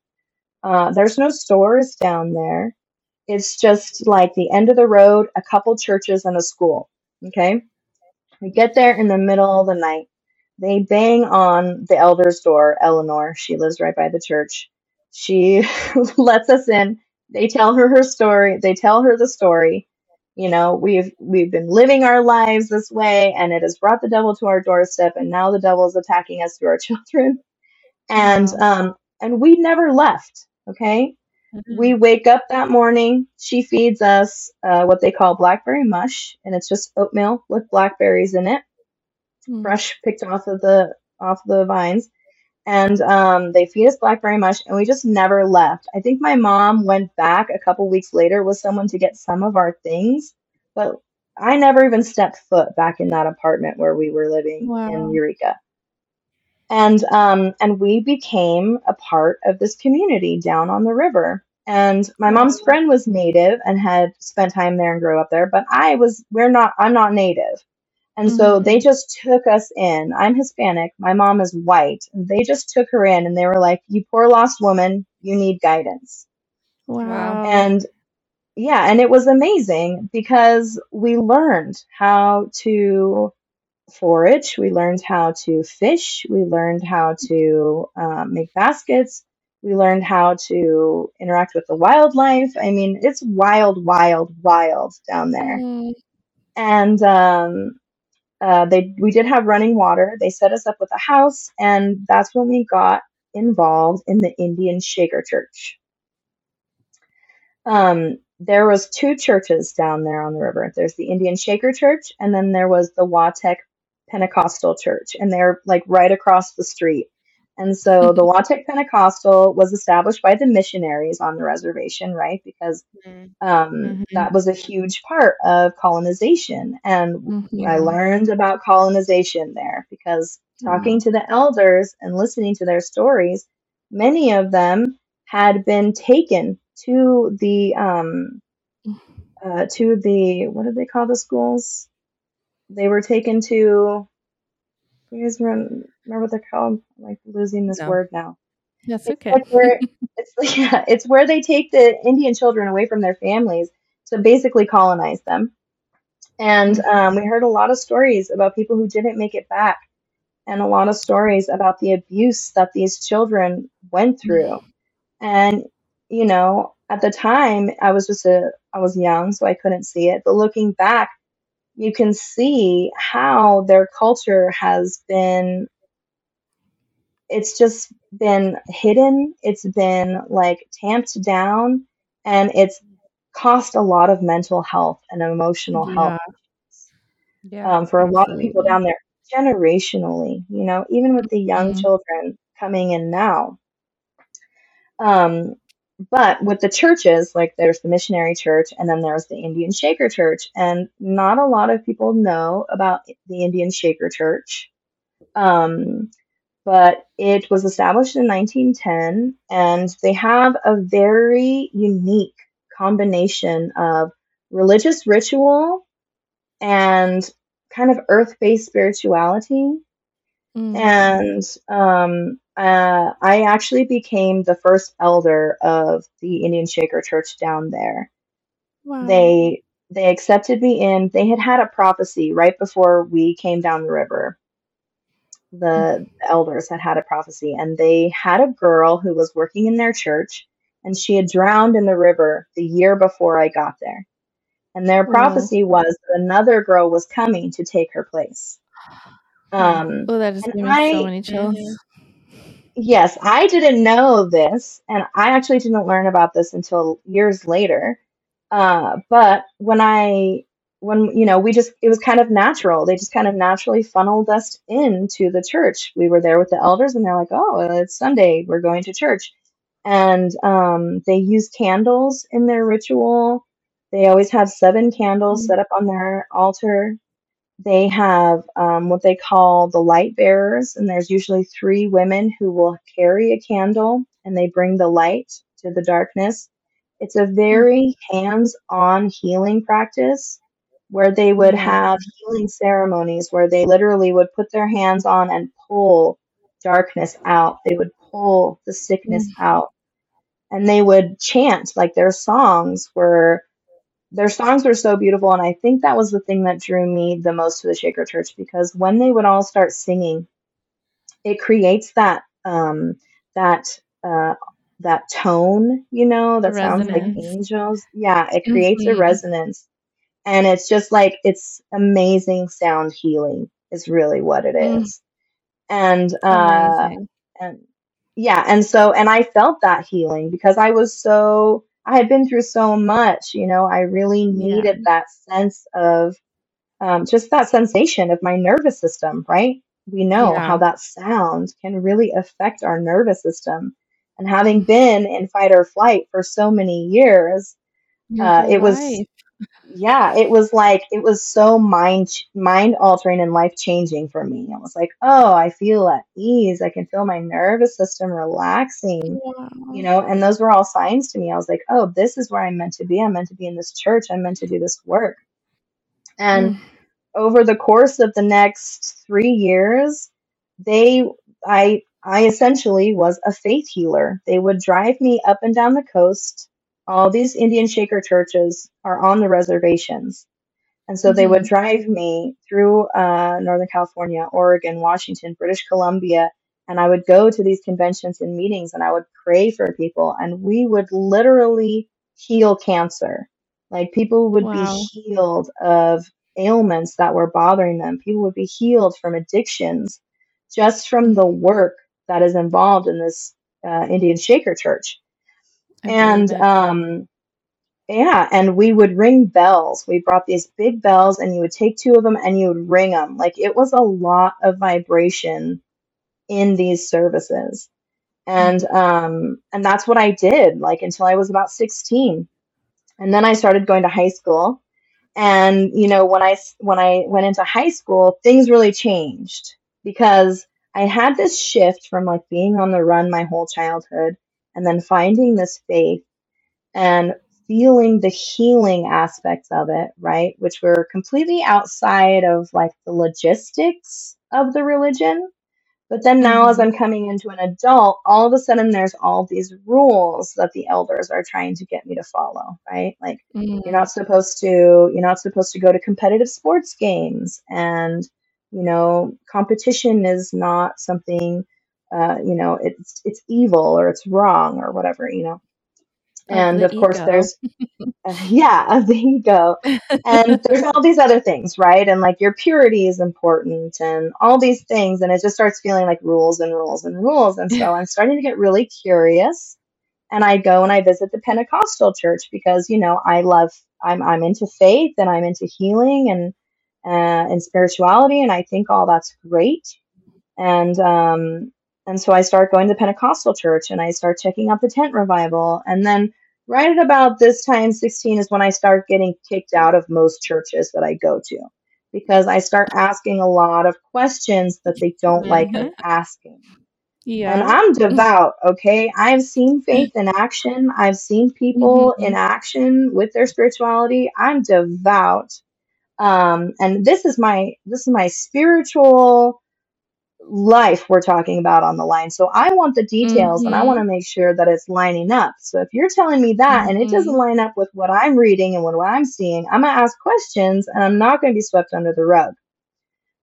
Uh, there's no stores down there. It's just like the end of the road, a couple churches, and a school. Okay. We get there in the middle of the night. They bang on the elder's door, Eleanor. She lives right by the church. She lets us in. They tell her her story. They tell her the story. You know, we've we've been living our lives this way, and it has brought the devil to our doorstep, and now the devil is attacking us through our children. And um, and we never left. Okay, we wake up that morning. She feeds us uh, what they call blackberry mush, and it's just oatmeal with blackberries in it, Mm. fresh picked off of the off the vines. And um, they feed us blackberry mush, and we just never left. I think my mom went back a couple weeks later with someone to get some of our things, but I never even stepped foot back in that apartment where we were living Wow. in Eureka. And um, and we became a part of this community down on the river. And my mom's friend was native and had spent time there and grew up there, but I was we're not I'm not native. And so Mhm. they just took us in. I'm Hispanic, my mom is white. And they just took her in and they were like, "You poor lost woman, you need guidance." Wow. And yeah, and it was amazing because we learned how to forage, we learned how to fish, we learned how to um, make baskets, we learned how to interact with the wildlife. I mean, it's wild, wild, wild down there. Mm. And um, uh, they we did have running water. They set us up with a house, and that's when we got involved in the Indian Shaker Church. Um, there was two churches down there on the river. There's the Indian Shaker Church, and then there was the Watek Pentecostal Church, and they're like right across the street. And so the Watek Pentecostal was established by the missionaries on the reservation, right? Because Mm. um, Mhm. that was a huge part of colonization. And Mhm. I learned about colonization there because talking to the elders and listening to their stories, many of them had been taken to the um, uh, to the what do they call the schools? They were taken to. You guys remember, remember what they're called? I'm like losing this No. word now. That's It's okay. like where it's yeah, it's where they take the Indian children away from their families to basically colonize them. And um, we heard a lot of stories about people who didn't make it back, and a lot of stories about the abuse that these children went through. And you know, at the time, I was just a I was young, so I couldn't see it. But looking back, you can see how their culture has been it's just been hidden, it's been like tamped down, and it's cost a lot of mental health and emotional health Yeah. um, for a lot of people down there generationally, you know, even with the young Mhm. children coming in now. Um, but with the churches, like there's the missionary church and then there's the Indian Shaker Church. And not a lot of people know about the Indian Shaker Church. Um, but it was established in 1910 and they have a very unique combination of religious ritual and kind of earth based spirituality. Mm. And um, uh, I actually became the first elder of the Indian Shaker Church down there. Wow. They they accepted me in. They had had a prophecy right before we came down the river. The elders had had a prophecy, and they had a girl who was working in their church, and she had drowned in the river the year before I got there. And their Wow. prophecy was that another girl was coming to take her place. Um, Oh, that just and gave me so many chills. Yes, I didn't know this, and I actually didn't learn about this until years later. Uh, but when I, when, you know, we just, it was kind of natural. They just kind of naturally funneled us into the church. We were there with the elders, and they're like, oh, it's Sunday, we're going to church. And um, they use candles in their ritual. They always have seven candles set up on their altar they have um, what they call the light bearers, and there's usually three women who will carry a candle and they bring the light to the darkness. It's a very hands on healing practice where they would have healing ceremonies where they literally would put their hands on and pull darkness out. They would pull the sickness out. And they would chant, like their songs were their songs were so beautiful and i think that was the thing that drew me the most to the shaker church because when they would all start singing it creates that um that uh that tone you know that sounds like angels yeah it creates a Mhm. resonance and it's just like it's amazing sound healing is really what it is. Mm. and uh and yeah and so and i felt that healing because i was so i had been through so much you know i really Yeah. needed that sense of um, just that sensation of my nervous system right we know Yeah. how that sound can really affect our nervous system and having been in fight or flight for so many years uh, it was life. Yeah it was like it was so mind mind altering and life changing for me. I was like oh i feel at ease. I can feel my nervous system relaxing Wow. you know and those were all signs to me. I was like oh this is where i'm meant to be. I'm meant to be in this church. I'm meant to do this work. And Mm. over the course of the next three years they i i essentially was a faith healer. They would drive me up and down the coast all these indian shaker churches are on the reservations and so they would Mhm. drive me through uh, northern california oregon washington british columbia and i would go to these conventions and meetings and i would pray for people and we would literally heal cancer like people would Wow. be healed of ailments that were bothering them people would be healed from addictions just from the work that is involved in this uh, indian shaker church I and um yeah and we would ring bells. We brought these big bells and you would take two of them and you would ring them like it was a lot of vibration in these services. And um and that's what i did like until i was about 16 and then i started going to high school. And you know when I when i went into high school things really changed because i had this shift from like being on the run my whole childhood and then finding this faith and feeling the healing aspects of it right which were completely outside of like the logistics of the religion but then now, as Mhm. I'm coming into an adult, all of a sudden there's all these rules that the elders are trying to get me to follow, right? Like you're Mm. not supposed to you're not supposed to go to competitive sports games, and you know competition is not something uh, you know it's it's evil or it's wrong or whatever, you know. Of And the of course, there's uh, yeah, of the ego. And there's all these other things, right? And like your purity is important and all these things. And it just starts feeling like rules and rules and rules. And so I'm starting to get really curious. And I go and I visit the Pentecostal church because, you know, I love, I'm, I'm into faith and I'm into healing and, uh, and spirituality. And I think all that's great. And, um, and so I start going to Pentecostal church and I start checking out the tent revival. And then right at about this time, 16, is when I start getting kicked out of most churches that I go to because I start asking a lot of questions that they don't like us Mhm. asking. And I'm devout, okay? I've seen faith in action. I've seen people in Mhm. action with their spirituality. I'm devout. Um, and this is my this is my spiritual life we're talking about on the line. So I want the details and I want to make sure that it's lining up. So if you're telling me that and it doesn't Mhm. line up with what I'm reading and what I'm seeing, I'm going to ask questions and I'm not going to be swept under the rug.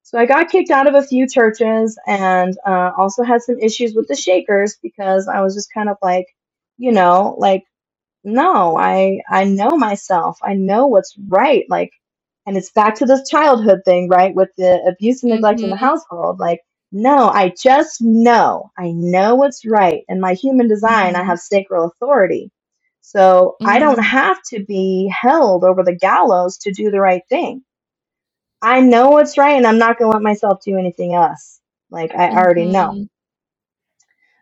So I got kicked out of a few churches and uh, also had some issues with the Shakers because I was just kind of like, you know, like, no, I I know myself. I know what's right. Like, and it's back to this childhood thing, right? With the abuse and neglect in the Mhm. household. Like, no, I just know. I know what's right. In my human design, I Mhm. have sacral authority. So I don't have to be held over the gallows to do the right thing. I know what's right and I'm not going to let myself do anything else. Like I already know. Mhm.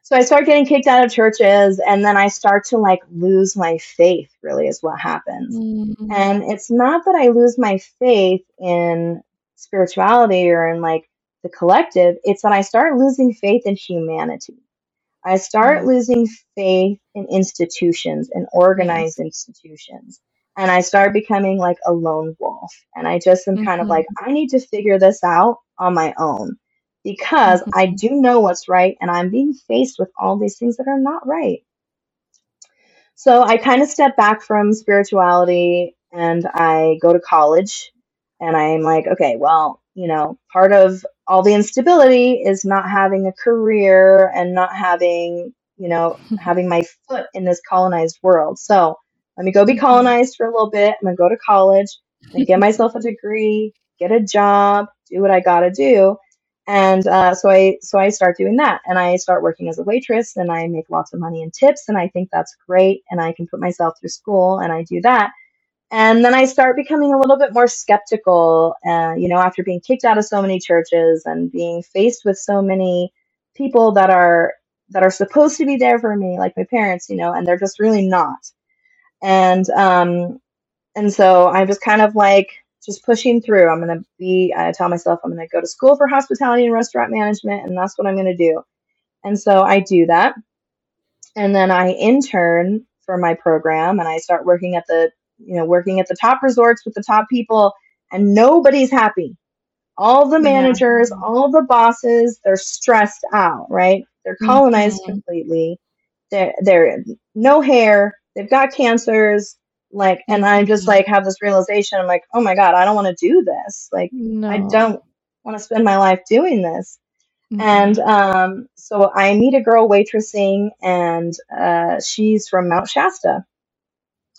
So I start getting kicked out of churches and then I start to like lose my faith, really, is what happens. Mhm. And it's not that I lose my faith in spirituality or in like the collective, it's that I start losing faith in humanity. I start Mm. losing faith in institutions and organized institutions. And I start becoming like a lone wolf. And I just am kind of like, Mhm. I need to figure this out on my own because I Mhm. do know what's right and I'm being faced with all these things that are not right. So I kind of step back from spirituality and I go to college and I'm like, okay, well, you know, part of all the instability is not having a career and not having, you know, having my foot in this colonized world. So let me go be Mhm. colonized for a little bit. I'm gonna go to college and get myself a degree, get a job, do what I gotta do. And uh, so I so I start doing that, and I start working as a waitress, and I make lots of money in tips, and I think that's great, and I can put myself through school, and I do that. And then I start becoming a little bit more skeptical, uh, you know, after being kicked out of so many churches and being faced with so many people that are that are supposed to be there for me, like my parents, you know, and they're just really not. And um, and so I'm just kind of like just pushing through. I'm gonna be. I tell myself I'm gonna go to school for hospitality and restaurant management, and that's what I'm gonna do. And so I do that, and then I intern for my program, and I start working at the you know working at the top resorts with the top people, and nobody's happy. All the Yeah. managers, all the bosses, they're stressed out, right? They're colonized Mhm. completely. They're they're no hair. They've got cancers. Like, and I just Mhm. like have this realization. I'm like, oh my god, I don't want to do this. Like, I don't want to spend my life doing this. And Mhm. um, so I meet a girl waitressing, and uh, she's from Mount Shasta,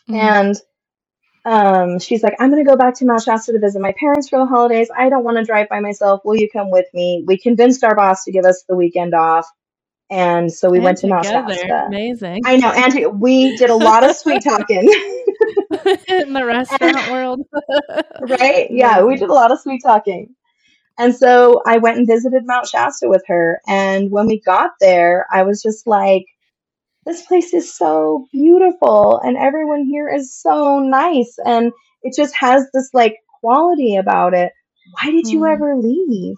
Mm. and um, she's like, I'm gonna go back to Mount Shasta to visit my parents for the holidays. I don't want to drive by myself. Will you come with me? We convinced our boss to give us the weekend off, and so we And went to Mount. Shasta. Amazing. I know, and we did a lot of sweet talking. In the restaurant world. right? Yeah, we did a lot of sweet talking. And so I went and visited Mount Shasta with her. And when we got there, I was just like, this place is so beautiful and everyone here is so nice. And it just has this like quality about it. Why did you Mm. ever leave?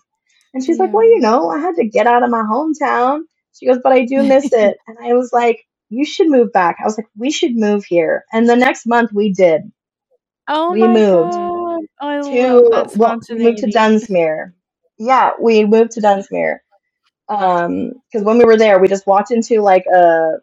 And she's like, well, you know, I had to get out of my hometown. She goes, but I do miss it. And I was like, you should move back. I was like, we should move here. And the next month we did. Oh We my moved god. I love to well, we moved to. Dunsmuir. Yeah, we moved to Dunsmuir. Um, because when we were there, we just walked into like a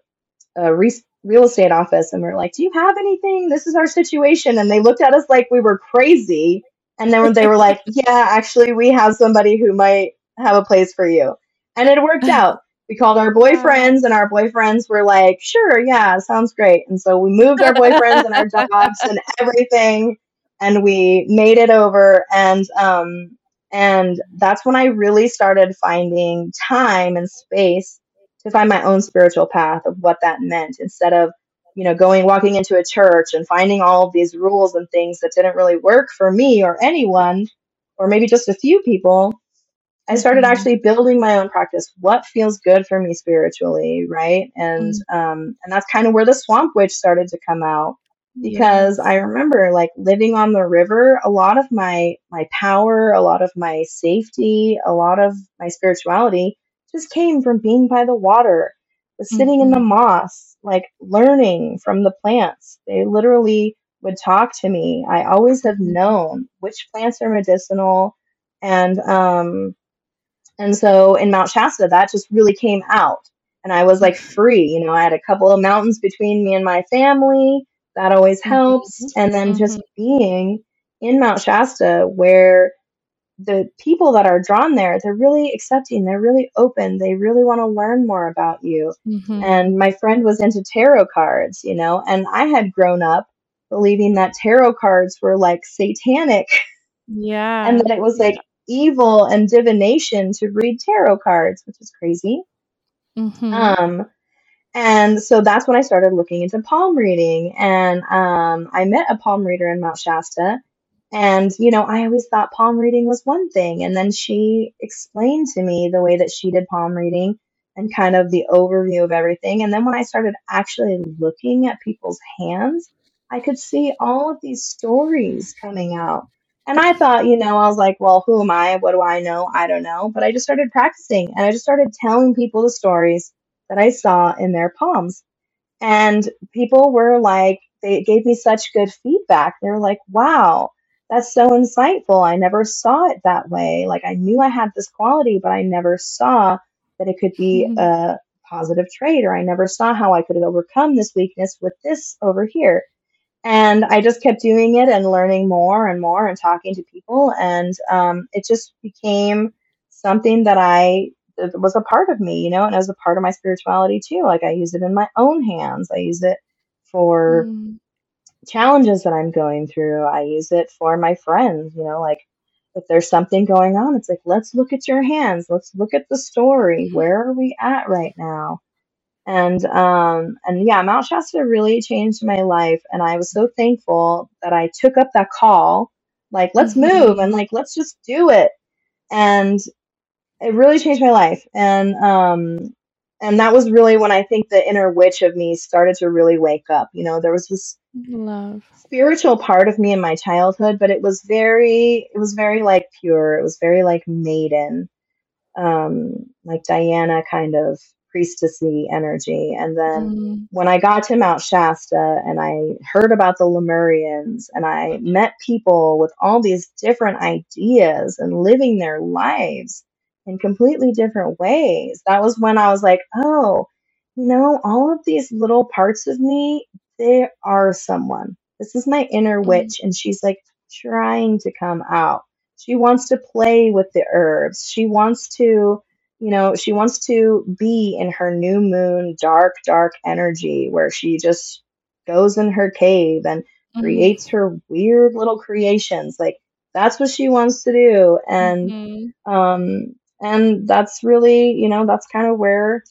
a re- real estate office, and we are like, "Do you have anything? This is our situation." And they looked at us like we were crazy, and then they were like, "Yeah, actually, we have somebody who might have a place for you," and it worked out. We called our boyfriends, and our boyfriends were like, "Sure, yeah, sounds great." And so we moved our boyfriends and our jobs and everything, and we made it over. And um, and that's when I really started finding time and space to find my own spiritual path of what that meant, instead of you know going walking into a church and finding all of these rules and things that didn't really work for me or anyone, or maybe just a few people I started Mhm. actually building my own practice. What feels good for me spiritually, right? And um, and that's kind of where the swamp witch started to come out because I remember like living on the river, a lot of my my power, a lot of my safety, a lot of my spirituality just came from being by the water, sitting in the Mhm. moss, like learning from the plants. They literally would talk to me. I always have known which plants are medicinal and um and so in Mount Shasta, that just really came out. And I was like free. You know, I had a couple of mountains between me and my family. That always helps. Mhm. And then just Mhm. being in Mount Shasta, where the people that are drawn there, they're really accepting, they're really open, they really want to learn more about you. Mhm. And my friend was into tarot cards, you know, and I had grown up believing that tarot cards were like satanic Yeah. and that it was like evil and divination to read tarot cards, which is crazy. Mhm. Um, and so that's when I started looking into palm reading, and um, I met a palm reader in Mount Shasta. And you know, I always thought palm reading was one thing, and then she explained to me the way that she did palm reading and kind of the overview of everything. And then when I started actually looking at people's hands, I could see all of these stories coming out. And I thought, you know, I was like, well, who am I? What do I know? I don't know. But I just started practicing and I just started telling people the stories that I saw in their palms. And people were like, they gave me such good feedback. They were like, wow, that's so insightful. I never saw it that way. Like, I knew I had this quality, but I never saw that it could be Mhm. a positive trait, or I never saw how I could have overcome this weakness with this over here. And I just kept doing it and learning more and more and talking to people. And um, it just became something that I that was a part of me, you know, and as a part of my spirituality too. Like I use it in my own hands. I use it for Mm. Challenges that I'm going through. I use it for my friends, you know, like if there's something going on, it's like, let's look at your hands. Let's look at the story. Where are we at right now? And um and yeah, Mount Shasta really changed my life and I was so thankful that I took up that call. Like, let's move Mhm. and like let's just do it. And it really changed my life. And um and that was really when I think the inner witch of me started to really wake up. You know, there was this Love. spiritual part of me in my childhood, but it was very it was very like pure. It was very like maiden, um, like Diana kind of priestessy energy. And then Mm. when I got to Mount Shasta and I heard about the Lemurians and I met people with all these different ideas and living their lives in completely different ways, that was when I was like, oh, you know, all of these little parts of me, they are someone. This is my inner Mm. witch, and she's like trying to come out. She wants to play with the herbs. She wants to you know, she wants to be in her new moon, dark, dark energy where she just goes in her cave and Mhm. creates her weird little creations. Like that's what she wants to do. And Mhm. um and that's really, you know, that's kind of where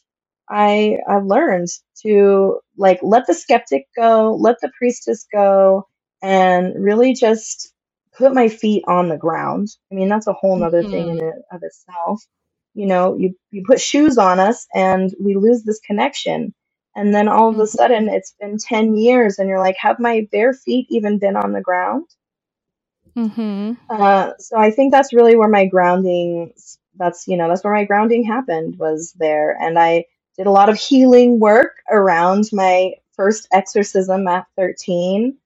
I I learned to like let the skeptic go, let the priestess go, and really just put my feet on the ground. I mean, that's a whole nother thing in it of itself. You know, you you put shoes on us and we lose this connection. And then all of a Mhm. sudden it's been 10 years and you're like, have my bare feet even been on the ground? Mm-hmm. Uh, so I think that's really where my grounding, that's, you know, that's where my grounding happened was there. And I did a lot of healing work around my first exorcism at 13,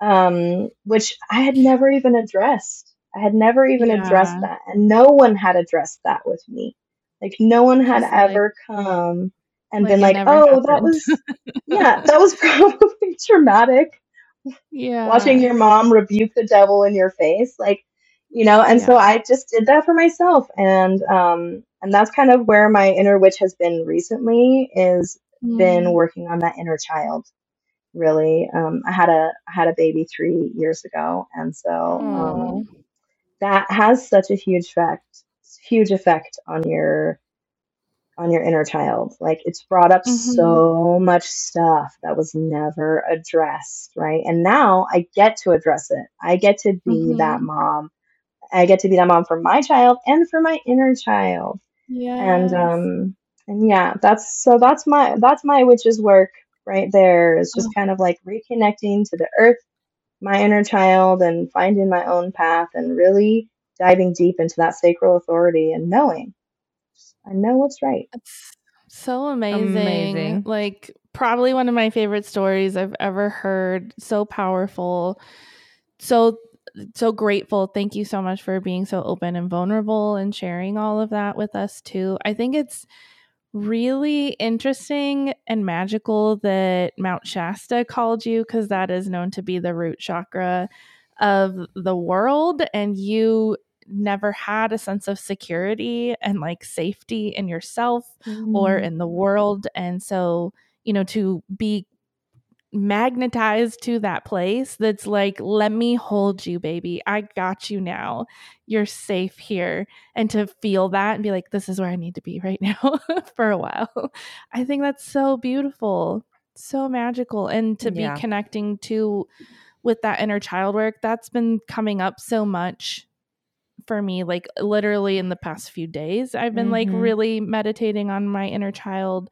um, which I had never even addressed. I had never even addressed that. And no one had addressed that with me. Like, no one had like ever come and like been like, oh, that was, yeah, that was probably traumatic Yeah. watching your mom rebuke the devil in your face like you know and so i just did that for myself and um and that's kind of where my inner witch has been recently is been Mm. working on that inner child really um i had a i had a baby three years ago and so um that has such a huge effect huge effect on your on your inner child. Like it's brought up Mhm. so much stuff that was never addressed, right? And now I get to address it. I get to be that Mhm. mom I get to be that mom for my child and for my inner child. Yeah. And um and yeah, that's so that's my that's my witch's work right there is just kind of like reconnecting to the earth, my inner child and finding my own path and really diving deep into that sacral authority and knowing I know what's right. It's so amazing. Amazing. Like probably one of my favorite stories I've ever heard. So powerful. So so grateful. Thank you so much for being so open and vulnerable and sharing all of that with us too. I think it's really interesting and magical that Mount Shasta called you because that is known to be the root chakra of the world and you never had a sense of security and like safety in yourself or Mm-hmm. in the world and so you know to be magnetized to that place that's like let me hold you baby. I got you now. You're safe here. And to feel that and be like this is where i need to be right now for a while. I think that's so beautiful so magical. And to Yeah. be connecting to with that inner child work that's been coming up so much for me like literally in the past few days i've been like Mhm. really meditating on my inner child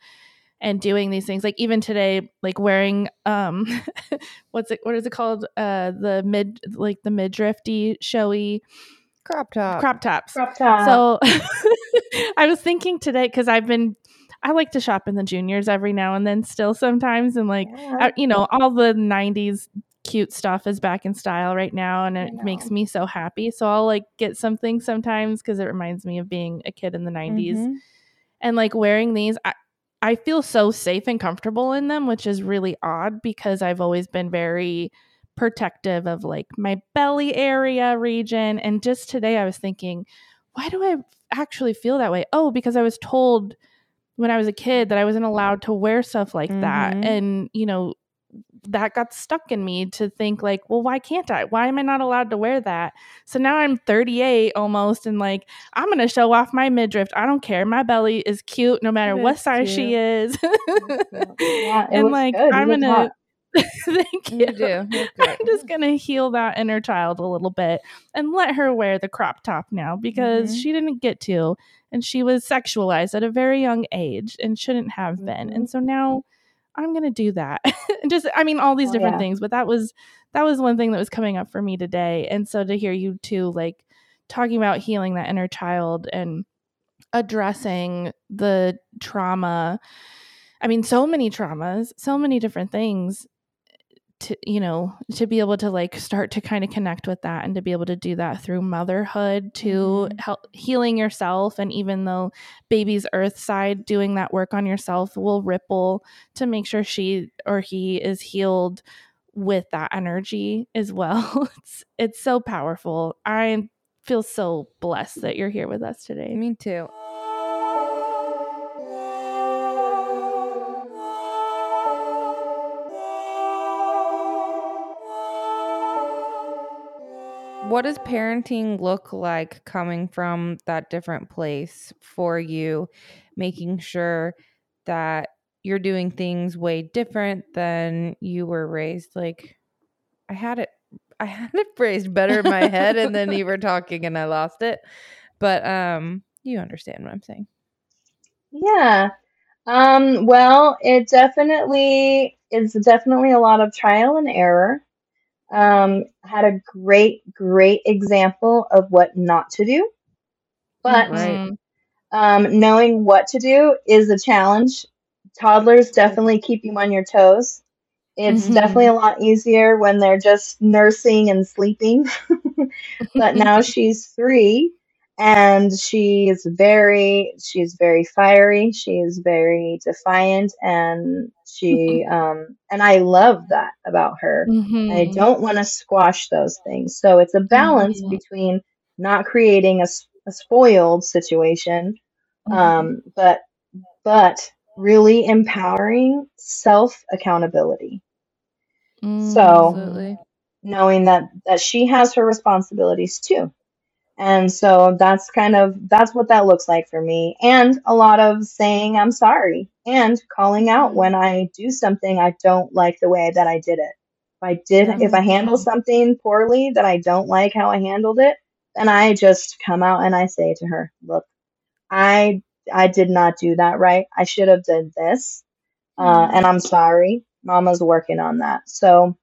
and doing these things like even today like wearing um what's it what is it called uh the mid like the midrifty showy Crop top. crop tops Crop top. so i was thinking today because i've been i like to shop in the juniors every now and then still sometimes and like Yeah. you know all the 90s cute stuff is back in style right now and it makes me so happy so i'll like get something sometimes because it reminds me of being a kid in the 90s Mhm. and like wearing these I, I feel so safe and comfortable in them which is really odd because i've always been very protective of like my belly area region. And just today i was thinking why do i actually feel that way? Oh because i was told when i was a kid that i wasn't allowed to wear stuff like that. Mhm. and you know that got stuck in me to think like well why can't i why am i not allowed to wear that so now i'm 38 almost and like i'm gonna show off my midriff i don't care my belly is cute no matter what size she is Yeah, and like good. I'm gonna hot. thank you You do. I'm just gonna heal that inner child a little bit and let her wear the crop top now because Mhm. she didn't get to and she was sexualized at a very young age and shouldn't have been Mhm. and so now i'm gonna do that and just i mean all these Oh, different yeah. things but that was that was one thing that was coming up for me today and so to hear you too like talking about healing that inner child and addressing the trauma i mean so many traumas so many different things to you know to be able to like start to kind of connect with that and to be able to do that through motherhood to Mhm. help healing yourself and even though baby's earth side doing that work on yourself will ripple to make sure she or he is healed with that energy as well it's it's so powerful i feel so blessed that you're here with us today Me too. What does parenting look like coming from that different place for you, making sure that you're doing things way different than you were raised? Like, I had it, I had it phrased better in my head, and then you were talking and I lost it. But um, you understand what I'm saying. Yeah. Um, well, it definitely is definitely a lot of trial and error. Um, had a great, great example of what not to do, but Right. Um, knowing what to do is a challenge. Toddlers definitely keep you on your toes. It's Mhm. definitely a lot easier when they're just nursing and sleeping. but now she's three and she is very she's very fiery she is very defiant and she um and i love that about her i Mhm. don't want to squash those things so it's a balance Mhm. between not creating a spoiled situation Mhm. um but but really empowering self accountability Mm. so Absolutely. knowing that that she has her responsibilities too and so that's kind of that's what that looks like for me and a lot of saying i'm sorry and calling out Mhm. when i do something i don't like the way that i did it if i did if i handle something poorly that i don't like how i handled it and I just come out and I say to her, "Look, I I did not do that right. I should have done this, uh, Mm. and I'm sorry. Mama's working on that." So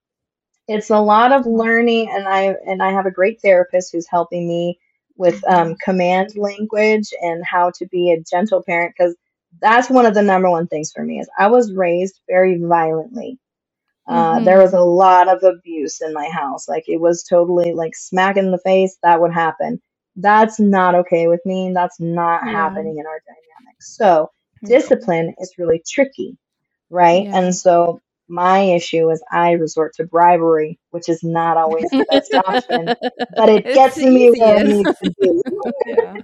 it's a lot of learning, and I and I have a great therapist who's helping me with um, command language and how to be a gentle parent because that's one of the number one things for me is I was raised very violently. Uh, there was a lot of abuse in my house. Like it was totally like smack in the face. That would happen. That's not okay with me. That's not Yeah. happening in our dynamics. So Mhm. discipline is really tricky, right? Yeah. And so my issue is I resort to bribery, which is not always the best option, but it It's gets me where it easiest. needs to be Yeah.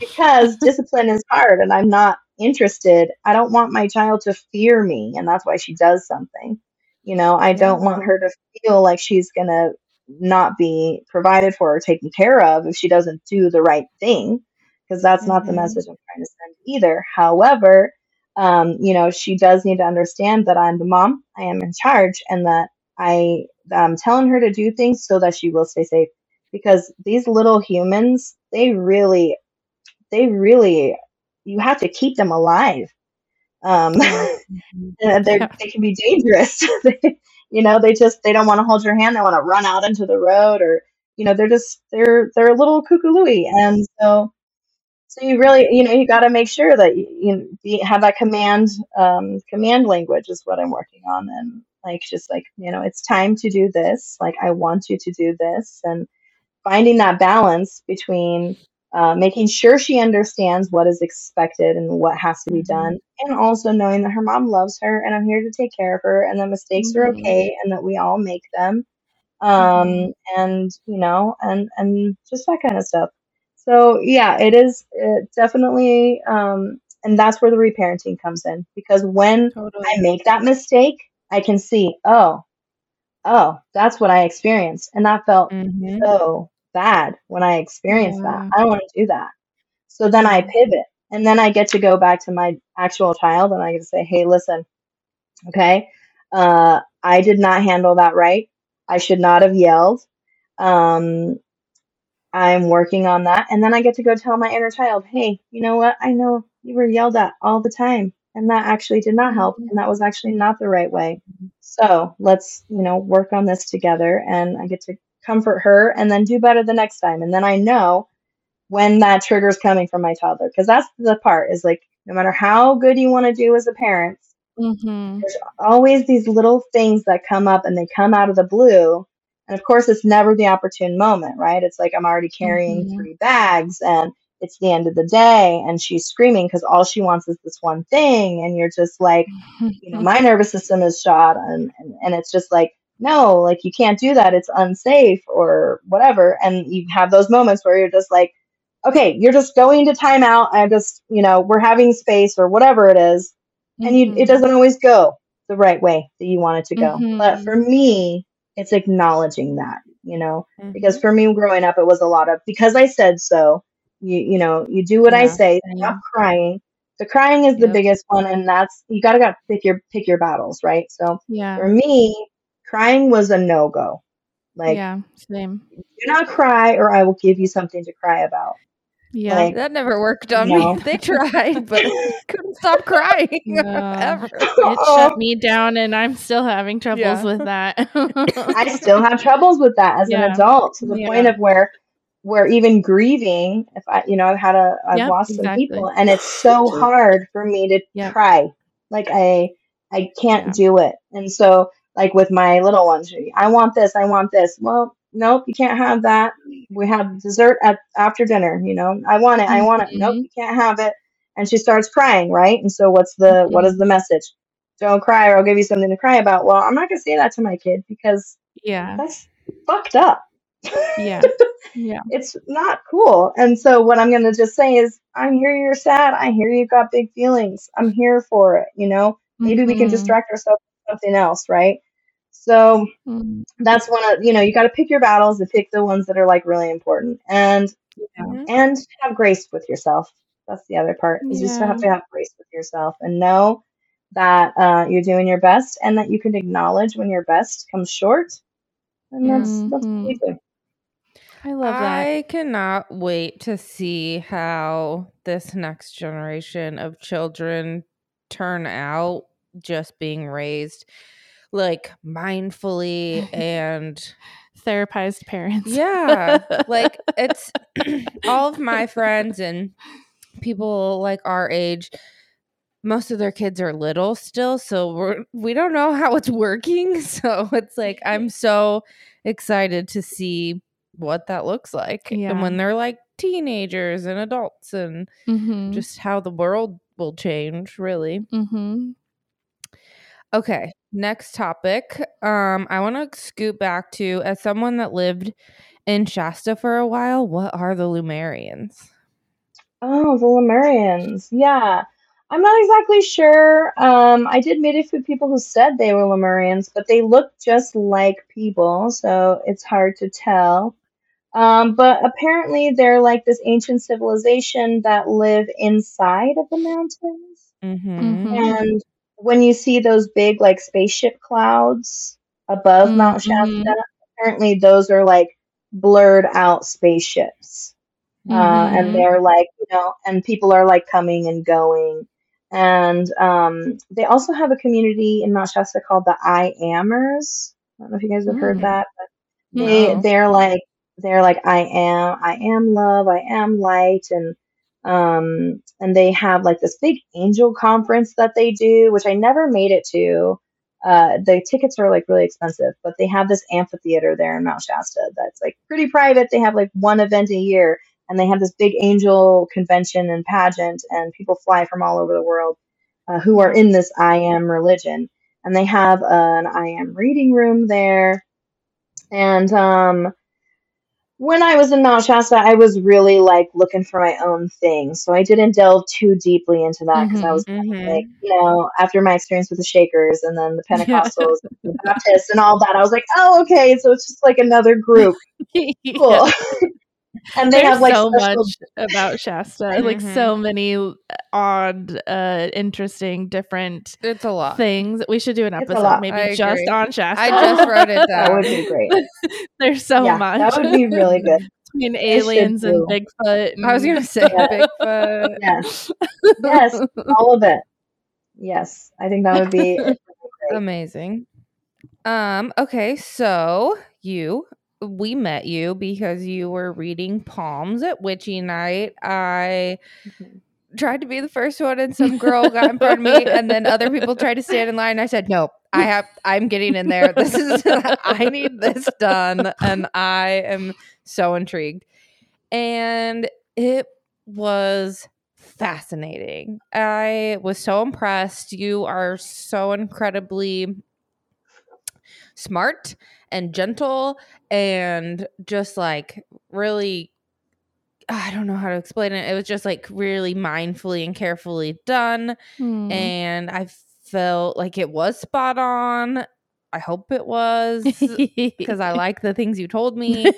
because discipline is hard and I'm not interested. I don't want my child to fear me, and that's why she does something. You know, I don't want her to feel like she's going to not be provided for or taken care of if she doesn't do the right thing, because that's not the Mhm. message I'm trying to send either. However, um, you know, she does need to understand that I'm the mom, I am in charge, and that I I'm telling her to do things so that she will stay safe. Because these little humans, they really they really you have to keep them alive um Yeah. And they're, Yeah. they can be dangerous They- you know they just they don't want to hold your hand they want to run out into the road or you know they're just they're they're a little cuckoo and so so you really you know you got to make sure that you, you have that command um command language is what i'm working on and like just like you know it's time to do this like i want you to do this and finding that balance between uh, making sure she understands what is expected and what has to be Mhm. done, and also knowing that her mom loves her and I'm here to take care of her, and that mistakes are Mhm. okay and that we all make them, um, and you know, and and just that kind of stuff. So yeah, it is it definitely, um, and that's where the reparenting comes in because when I make that mistake, I can see, oh, oh, that's what I experienced, and that felt Mhm. so bad when I experienced that. I don't want to do that. So then I pivot and then I get to go back to my actual child and I can say, hey, listen, okay, uh, I did not handle that right. I should not have yelled. Um, I'm working on that. And then I get to go tell my inner child, hey, you know what? I know you were yelled at all the time. And that actually did not help. And that was actually not the right way. So let's, you know, work on this together. And I get to comfort her and then do better the next time. And then I know when that trigger is coming from my toddler. Because that's the part is like, no matter how good you want to do as a parent, Mhm. there's always these little things that come up and they come out of the blue. And of course, it's never the opportune moment, right? It's like I'm already carrying Mhm. three bags and it's the end of the day and she's screaming because all she wants is this one thing. And you're just like, you know, my nervous system is shot and, and, and it's just like, no, like you can't do that. It's unsafe or whatever. And you have those moments where you're just like, okay, you're just going to timeout. I'm just, you know, we're having space or whatever it is and you it Mhm. doesn't always go the right way that you want it to go but Mhm. for me it's acknowledging that you know because Mhm. for me growing up it was a lot of because i said so you you know you do what i say stop Same. crying the crying is the Yep. biggest one and that's you gotta gotta pick your pick your battles right so yeah. for me crying was a no-go like Yeah. Same. do not cry or i will give you something to cry about Yeah. like That never worked on no me. They tried, but couldn't stop crying No. ever. It shut me down and I'm still having troubles Yeah. with that. I still have troubles with that as an adult to the point of where where even grieving if I you know I've had a I've Yep. lost some people and it's so hard for me to Yep. cry like I I can't Yeah. do it and so like with my little ones I want this I want this well nope you can't have that we have dessert at after dinner you know I want it I want it nope Mhm. you can't have it and she starts crying right and so what's the what Mhm. is the message don't cry or I'll give you something to cry about well I'm not going to say that to my kid because Yeah. that's fucked up. Yeah. Yeah. it's not cool. And so what I'm going to just say is I hear you're sad. I hear you've got big feelings. I'm here for it, you know. Maybe we can Mhm. distract ourselves with something else, right? So Mhm. that's one of, you know, you got to pick your battles and pick the ones that are like really important and Yeah. Mhm. and have grace with yourself. That's the other part. Is you just have to have grace with yourself and know that uh, you're doing your best and that you can acknowledge when your best comes short. And that's that's what we Mhm. do. I love that. I cannot wait to see how this next generation of children turn out just being raised like mindfully and Therapized parents. yeah, like it's all of my friends and people like our age most of their kids are little still so we're we don't know how it's working so it's like i'm so excited to see what that looks like Yeah. and when they're like teenagers and adults and mm-hmm. just how the world will change really mm-hmm. Okay next topic um i want to scoot back to as someone that lived in shasta for a while what are the lumerians Oh, the Lemurians. Yeah. I'm not exactly sure. Um, I did meet a few people who said they were Lemurians, but they look just like people, so it's hard to tell. Um, but apparently they're like this ancient civilization that live inside of the mountains. mm-hmm. Mhm. And when you see those big like spaceship clouds above Mount Mhm. Shasta, apparently those are like blurred out spaceships uh, and Mhm. they're like you know and people are like coming and going and um, they also have a community in mount shasta called the i amers i don't know if you guys have heard Mm. that but they No. they're like they're like i am i am love i am light and um and they have like this big angel conference that they do which i never made it to. Uh the tickets are like really expensive but they have this amphitheater there in mount shasta that's like pretty private. They have like one event a year and they have this big angel convention and pageant and people fly from all over the world uh, who are in this i am religion. And they have an i am reading room there. And um when I was in Mount Shasta, I was really like looking for my own thing. So I didn't delve too deeply into that because I was Mhm. like, you know, after my experience with the Shakers and then the Pentecostals and the Baptists and all that, I was like, oh, okay, so it's just like another group. Cool. and they There's have like so special much about Shasta, like so many odd, uh, interesting, different It's a lot. things. We should do an episode maybe just on Shasta. I just wrote it down. that would be great. There's so yeah, much. that would be really good. between aliens and do. Bigfoot. I was gonna say Yeah. Bigfoot. Yes. Yes, all of it. Yes, I think that would be. Amazing. Um, okay, so you we met you because you were reading palms at witchy night. I Mhm. tried to be the first one and some girl got in front of me and then other people tried to stand in line. I said, No, I have I'm getting in there. This is I need this done. And I am so intrigued. And it was fascinating. I was so impressed. You are so incredibly smart and gentle and just like really I don't know how to explain it. It was just like really mindfully and carefully done Hmm. and I felt like it was spot on. I hope it was because I like the things you told me.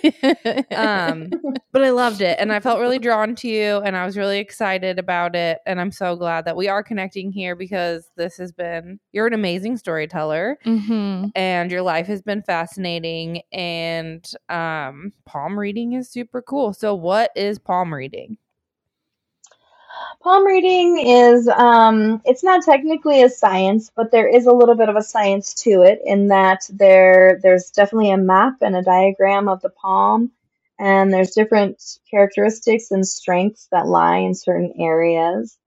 Um, but I loved it and I felt really drawn to you and I was really excited about it. And I'm so glad that we are connecting here because this has been, you're an amazing storyteller Mhm. and your life has been fascinating. And um, palm reading is super cool. So, what is palm reading? Palm reading is um it's not technically a science, but there is a little bit of a science to it in that there there's definitely a map and a diagram of the palm and there's different characteristics and strengths that lie in certain areas.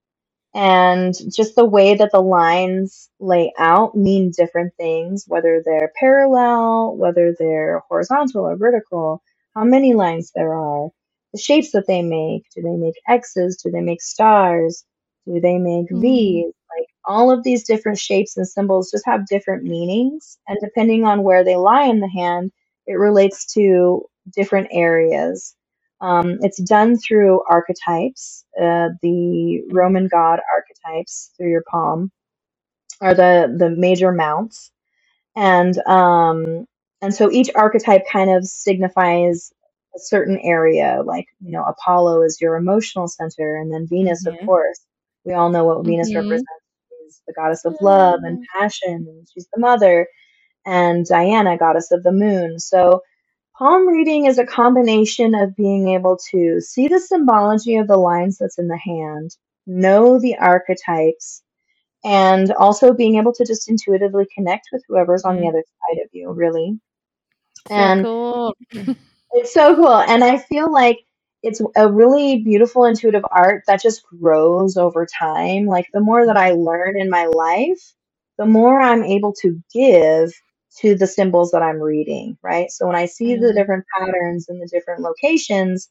And just the way that the lines lay out mean different things, whether they're parallel, whether they're horizontal or vertical, how many lines there are the shapes that they make. Do they make X's? Do they make stars? Do they make Mhm. V's? Like all of these different shapes and symbols just have different meanings. And depending on where they lie in the hand, it relates to different areas. Um, it's done through archetypes, uh, the Roman god archetypes through your palm are the, the major mounts. And um, and so each archetype kind of signifies a certain area like you know apollo is your emotional center and then venus Mhm. of course we all know what venus Mhm. represents she's the goddess of love and passion and she's the mother and diana goddess of the moon so palm reading is a combination of being able to see the symbology of the lines that's in the hand, know the archetypes, and also being able to just intuitively connect with whoever's on the Mm. other side of you, really. So And cool. it's so cool. And I feel like it's a really beautiful intuitive art that just grows over time. Like the more that I learn in my life, the more I'm able to give to the symbols that I'm reading, right? So when I see the Mhm. different patterns and the different locations,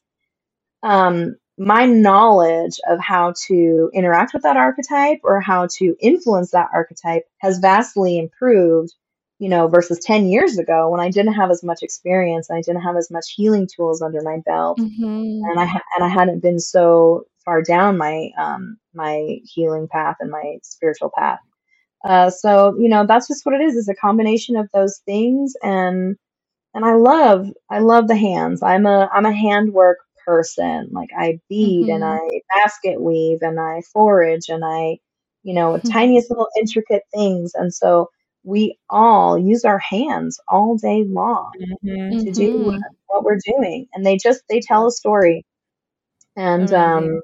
um, my knowledge of how to interact with that archetype or how to influence that archetype has vastly improved, you know, versus 10 years ago when I didn't have as much experience and I didn't have as much healing tools under my belt Mhm. and I ha- and I hadn't been so far down my um my healing path and my spiritual path. Uh, so you know that's just what it is. It's a combination of those things, and and I love I love the hands. I'm a I'm a handwork person. Like I bead and Mhm. I basket weave and I forage and I you know tiniest little intricate things. And so we all use our hands all day long Mhm. to do what, Mhm. what we're doing, and they just they tell a story. And um, Amazing.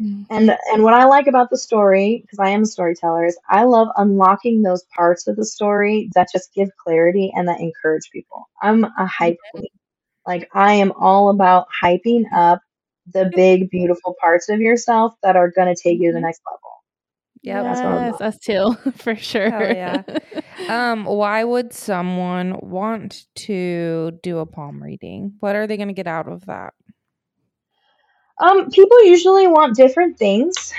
Mm. and and what I like about the story, because I am a storyteller, is I love unlocking those parts of the story that just give clarity and that encourage people. I'm a hype queen. Like I am all about hyping up the big, beautiful parts of yourself that are gonna take you to the next level. Yep. That's what Yes, love. us too, for sure. yeah. Um, why would someone want to do a palm reading? What are they going to get out of that? Um, people usually want different things.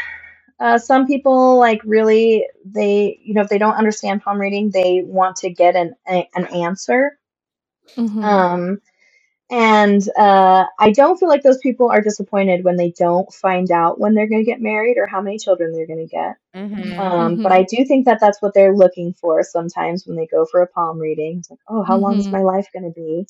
Uh, some people like really they you know if they don't understand palm reading they want to get an a, an answer. Mhm. Um, and uh, I don't feel like those people are disappointed when they don't find out when they're going to get married or how many children they're going to get. Mm-hmm. Um, But Mhm. I do think that that's what they're looking for sometimes when they go for a palm reading. It's like, oh, how long is Mhm. my life going to be?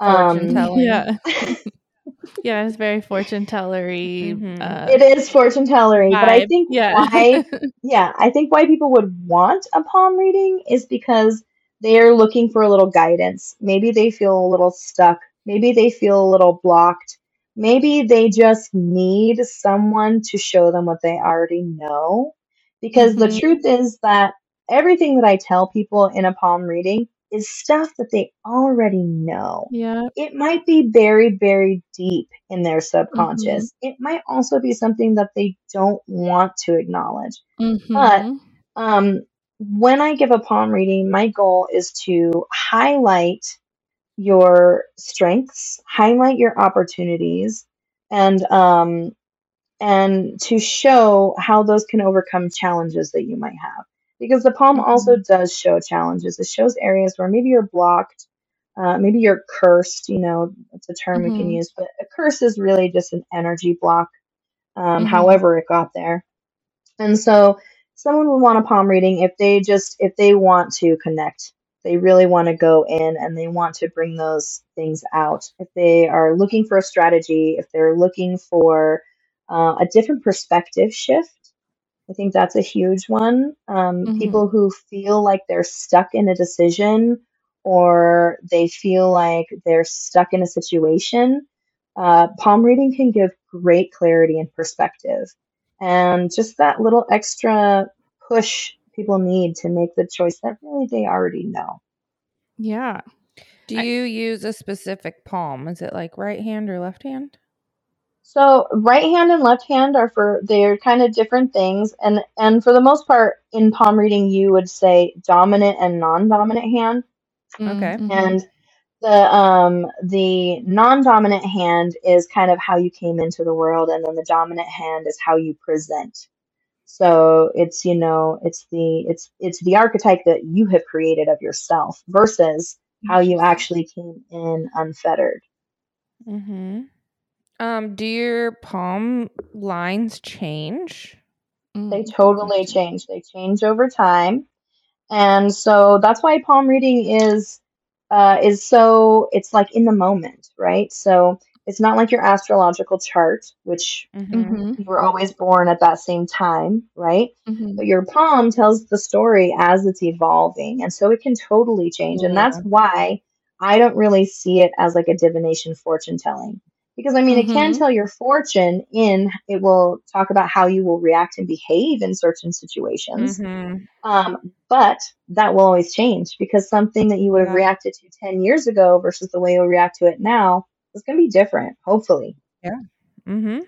Um. Yeah. yeah, it's very fortune tellery. Mhm. Uh, it is fortune tellery, but I think Yeah. why yeah, I think why people would want a palm reading is because they're looking for a little guidance. Maybe they feel a little stuck. Maybe they feel a little blocked. Maybe they just need someone to show them what they already know. Because the Mhm. truth is that everything that I tell people in a palm reading is stuff that they already know yeah. it might be buried very deep in their Mm-hmm. subconscious. It might also be something that they don't want to acknowledge. But Mhm. um, when I give a palm reading, my goal is to highlight your strengths, highlight your opportunities, and um, and to show how those can overcome challenges that you might have. Because the palm also does show challenges. It shows areas where maybe you're blocked, uh, maybe you're cursed. You know, it's a term we can Mhm. use, but a curse is really just an energy block, um, Mhm. however it got there. And so, someone would want a palm reading if they just if they want to connect. They really want to go in and they want to bring those things out. If they are looking for a strategy, if they're looking for uh, a different perspective shift, I think that's a huge one. Um, Mhm. People who feel like they're stuck in a decision or they feel like they're stuck in a situation, uh, palm reading can give great clarity and perspective. And just that little extra push people need to make the choice that really they already know. Yeah. Do I- you use a specific palm? Is it like right hand or left hand? So right hand and left hand are for they're kind of different things and and for the most part in palm reading you would say dominant and non-dominant hand Okay. Mhm. and the um the non-dominant hand is kind of how you came into the world and then the dominant hand is how you present. So it's you know it's the it's it's the archetype that you have created of yourself versus how you actually came in unfettered. Mm-hmm. Um, do your palm lines change? They Mm. totally change. They change over time. And so that's why palm reading is uh, is so it's like in the moment, right? So it's not like your astrological chart, which Mm-hmm. Mhm. you were always born at that same time, right? Mhm. But your palm tells the story as it's evolving, and so it can totally change. And that's why I don't really see it as like a divination fortune telling because I mean it can Mhm. tell your fortune in it will talk about how you will react and behave in certain situations. Mhm. Um, but that will always change because something that you would have Yeah. reacted to 10 years ago versus the way you'll react to it now is going to be different, hopefully. Yeah. Mm Mhm.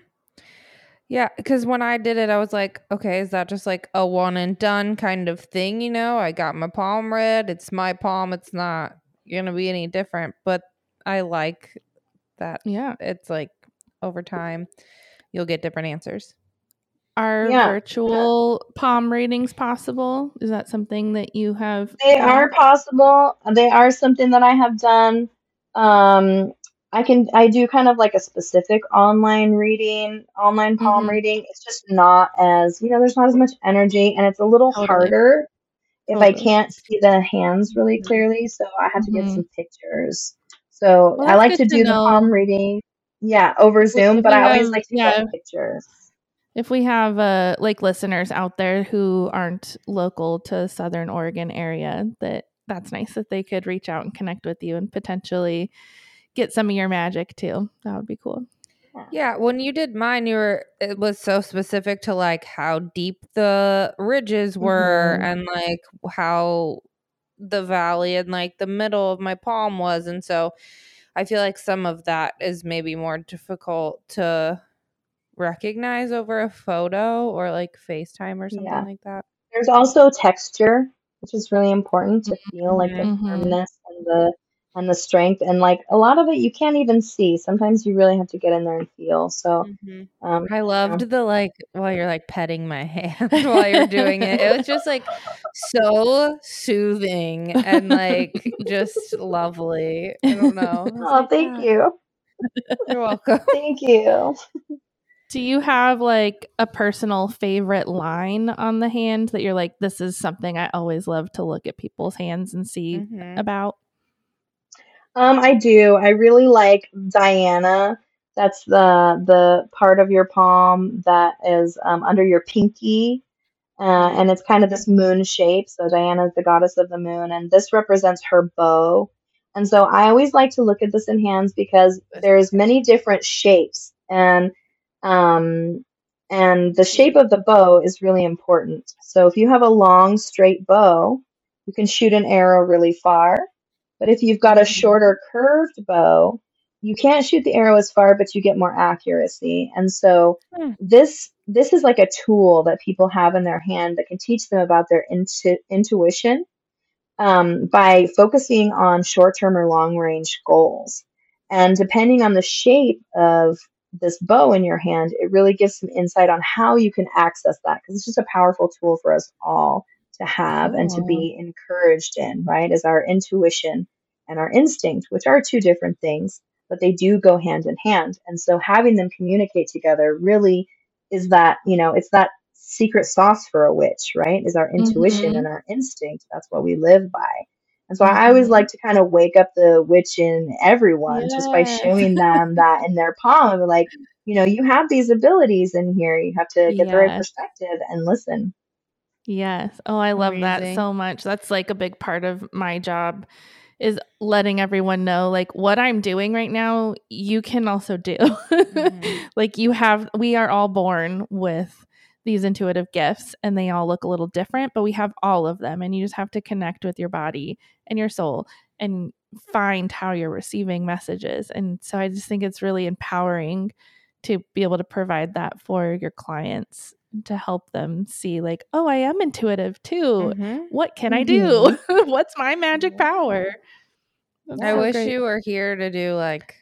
Yeah, because when I did it, I was like, okay, is that just like a one and done kind of thing? You know, I got my palm read. It's my palm. It's not gonna be any different. But I like that Yeah. it's like over time you'll get different answers. Are Yeah. virtual palm readings possible? Is that something that you have? They done? are possible. They are something that I have done. Um, I can I do kind of like a specific online reading, online palm Mhm. reading. It's just not as, you know, there's not as much energy and it's a little Totally. harder if I can't see the hands really Mhm. clearly, so I have to get Mhm. some pictures. So Well, I like to to do the palm reading, yeah, over Zoom, but I always have- like to yeah. get pictures. If we have uh like listeners out there who aren't local to Southern Oregon area, that that's nice that they could reach out and connect with you and potentially get some of your magic too. That would be cool. Yeah, when you did mine, you were it was so specific to like how deep the ridges were Mhm. and like how the valley and like the middle of my palm was, and so I feel like some of that is maybe more difficult to recognize over a photo or like FaceTime or something Yeah. like that. There's also texture, which is really important to feel like the Mhm. firmness and the and the strength and like a lot of it you can't even see. Sometimes you really have to get in there and feel. So um I loved the like while you're like petting my hand while you're doing it. It was just like so soothing and like just lovely. I don't know. Oh, like, thank "Ah, you. You're welcome. Thank you. Do you have like a personal favorite line on the hand that you're like, this is something I always love to look at people's hands and see Mhm. about? Um, I do. I really like Diana. That's the the part of your palm that is um, under your pinky, uh, and it's kind of this moon shape. So Diana is the goddess of the moon, and this represents her bow. And so I always like to look at this in hands because there's many different shapes, and um, and the shape of the bow is really important. So if you have a long straight bow, you can shoot an arrow really far. But if you've got a shorter curved bow, you can't shoot the arrow as far, but you get more accuracy. And so Hmm. this this is like a tool that people have in their hand that can teach them about their intu- intuition um, by focusing on short term or long range goals. And depending on the shape of this bow in your hand, it really gives some insight on how you can access that because it's just a powerful tool for us all to have and to be encouraged in, right? Is our intuition and our instinct, which are two different things, but they do go hand in hand. And so having them communicate together really is that, you know, it's that secret sauce for a witch, right? Is our intuition Mhm. and our instinct. That's what we live by. And so I always Mhm. like to kind of wake up the witch in everyone just by showing them that in their palm like, you know, you have these abilities in here. You have to get the right perspective and listen. Yes. Oh, I love that so much. That's like a big part of my job is letting everyone know like what I'm doing right now, you can also do. Mhm. like you have we are all born with these intuitive gifts and they all look a little different, but we have all of them and you just have to connect with your body and your soul and find how you're receiving messages. And so I just think it's really empowering to be able to provide that for your clients to help them see like, oh, I am intuitive too. Mhm. What can I do? What's my magic power? That's I so wish great. you were here to do like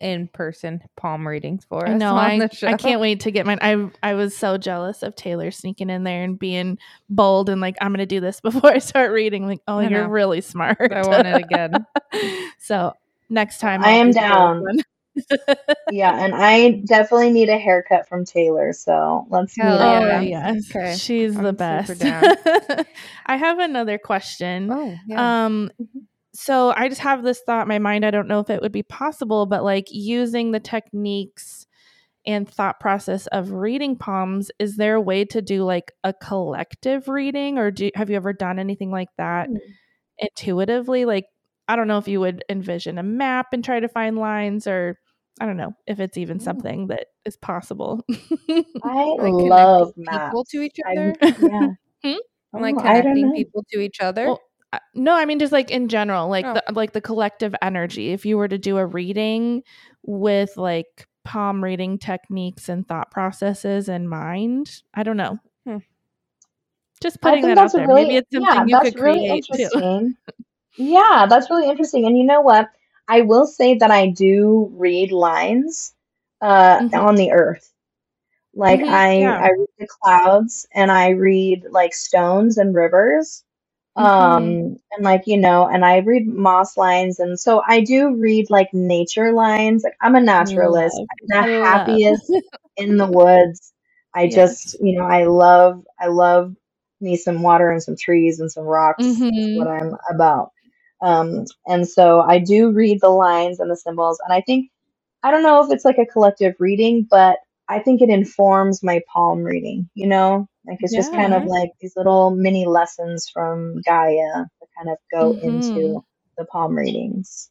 in person palm readings for us. I know. on I. I can't wait to get mine. I I was so jealous of Taylor sneaking in there and being bold and like I'm gonna do this before I start reading. Like, oh, I you're know. really smart. I want it again. so next time I I'll am do the bold down. One. Yeah, and I definitely need a haircut from Taylor, so let's meet Hell up. Oh yeah. yes, Okay. she's the I'm super best. I have another question. Oh, yeah. Um, so I just have this thought in my mind. I don't know if it would be possible, but like using the techniques and thought process of reading palms, is there a way to do like a collective reading, or do have you ever done anything like that Hmm. intuitively? Like I don't know if you would envision a map and try to find lines or I don't know if it's even Mm. something that is possible. I Like love maps. people to each other. I'm- other? yeah. Hmm? like Oh, I connecting people to each other. Well, I- no, I mean just like in general, like Oh. the like the collective energy. If you were to do a reading with like palm reading techniques and thought processes in mind, I don't know. Hmm. Just putting that out there. really Maybe it's something yeah, you could really create too. yeah, that's really interesting. And you know what? I will say that I do read lines uh Mhm. on the earth. Like Mhm, I yeah. I read the clouds and I read like stones and rivers. Mhm. Um and like you know, and I read moss lines and so I do read like nature lines. Like I'm a naturalist. Love, I'm the happiest in the woods. I Yes. just, you know, I love I love me some water and some trees and some rocks. That's Mhm. what I'm about. Um, and so I do read the lines and the symbols, and I think I don't know if it's like a collective reading, but I think it informs my palm reading, you know? Like it's just kind of like these little mini lessons from Gaia that kind of go Mhm. into the palm readings.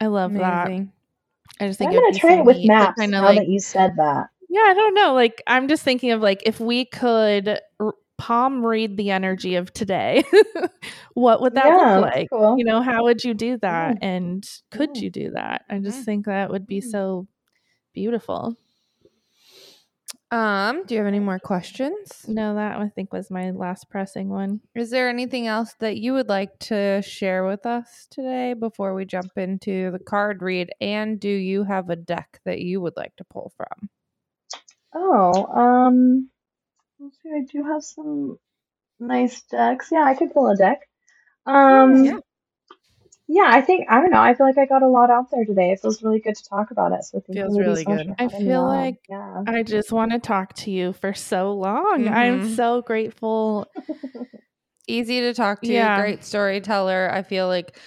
I love that. I just think I'm think it would gonna be try so it with neat maps kinda, now like that you said that. Yeah, I don't know. Like, I'm just thinking of like if we could r- palm read the energy of today, what would that Yeah, look like? cool. You know, how would you do that? Yeah. And could Yeah. you do that? I just think that would be Mm. so beautiful. Um, do you have any more questions? No, that I think was my last pressing one. Is there anything else that you would like to share with us today before we jump into the card read? And do you have a deck that you would like to pull from? Oh, um, let's see, I do have some nice decks. Yeah, I could pull a deck. Um, yeah. yeah, I think I don't know. I feel like I got a lot out there today. It feels really good to talk about it. So thank Feels really so good. I feel on. like yeah. I just want to talk to you for so long. I'm Mhm. so grateful. Easy to talk to, Yeah. great storyteller. I feel like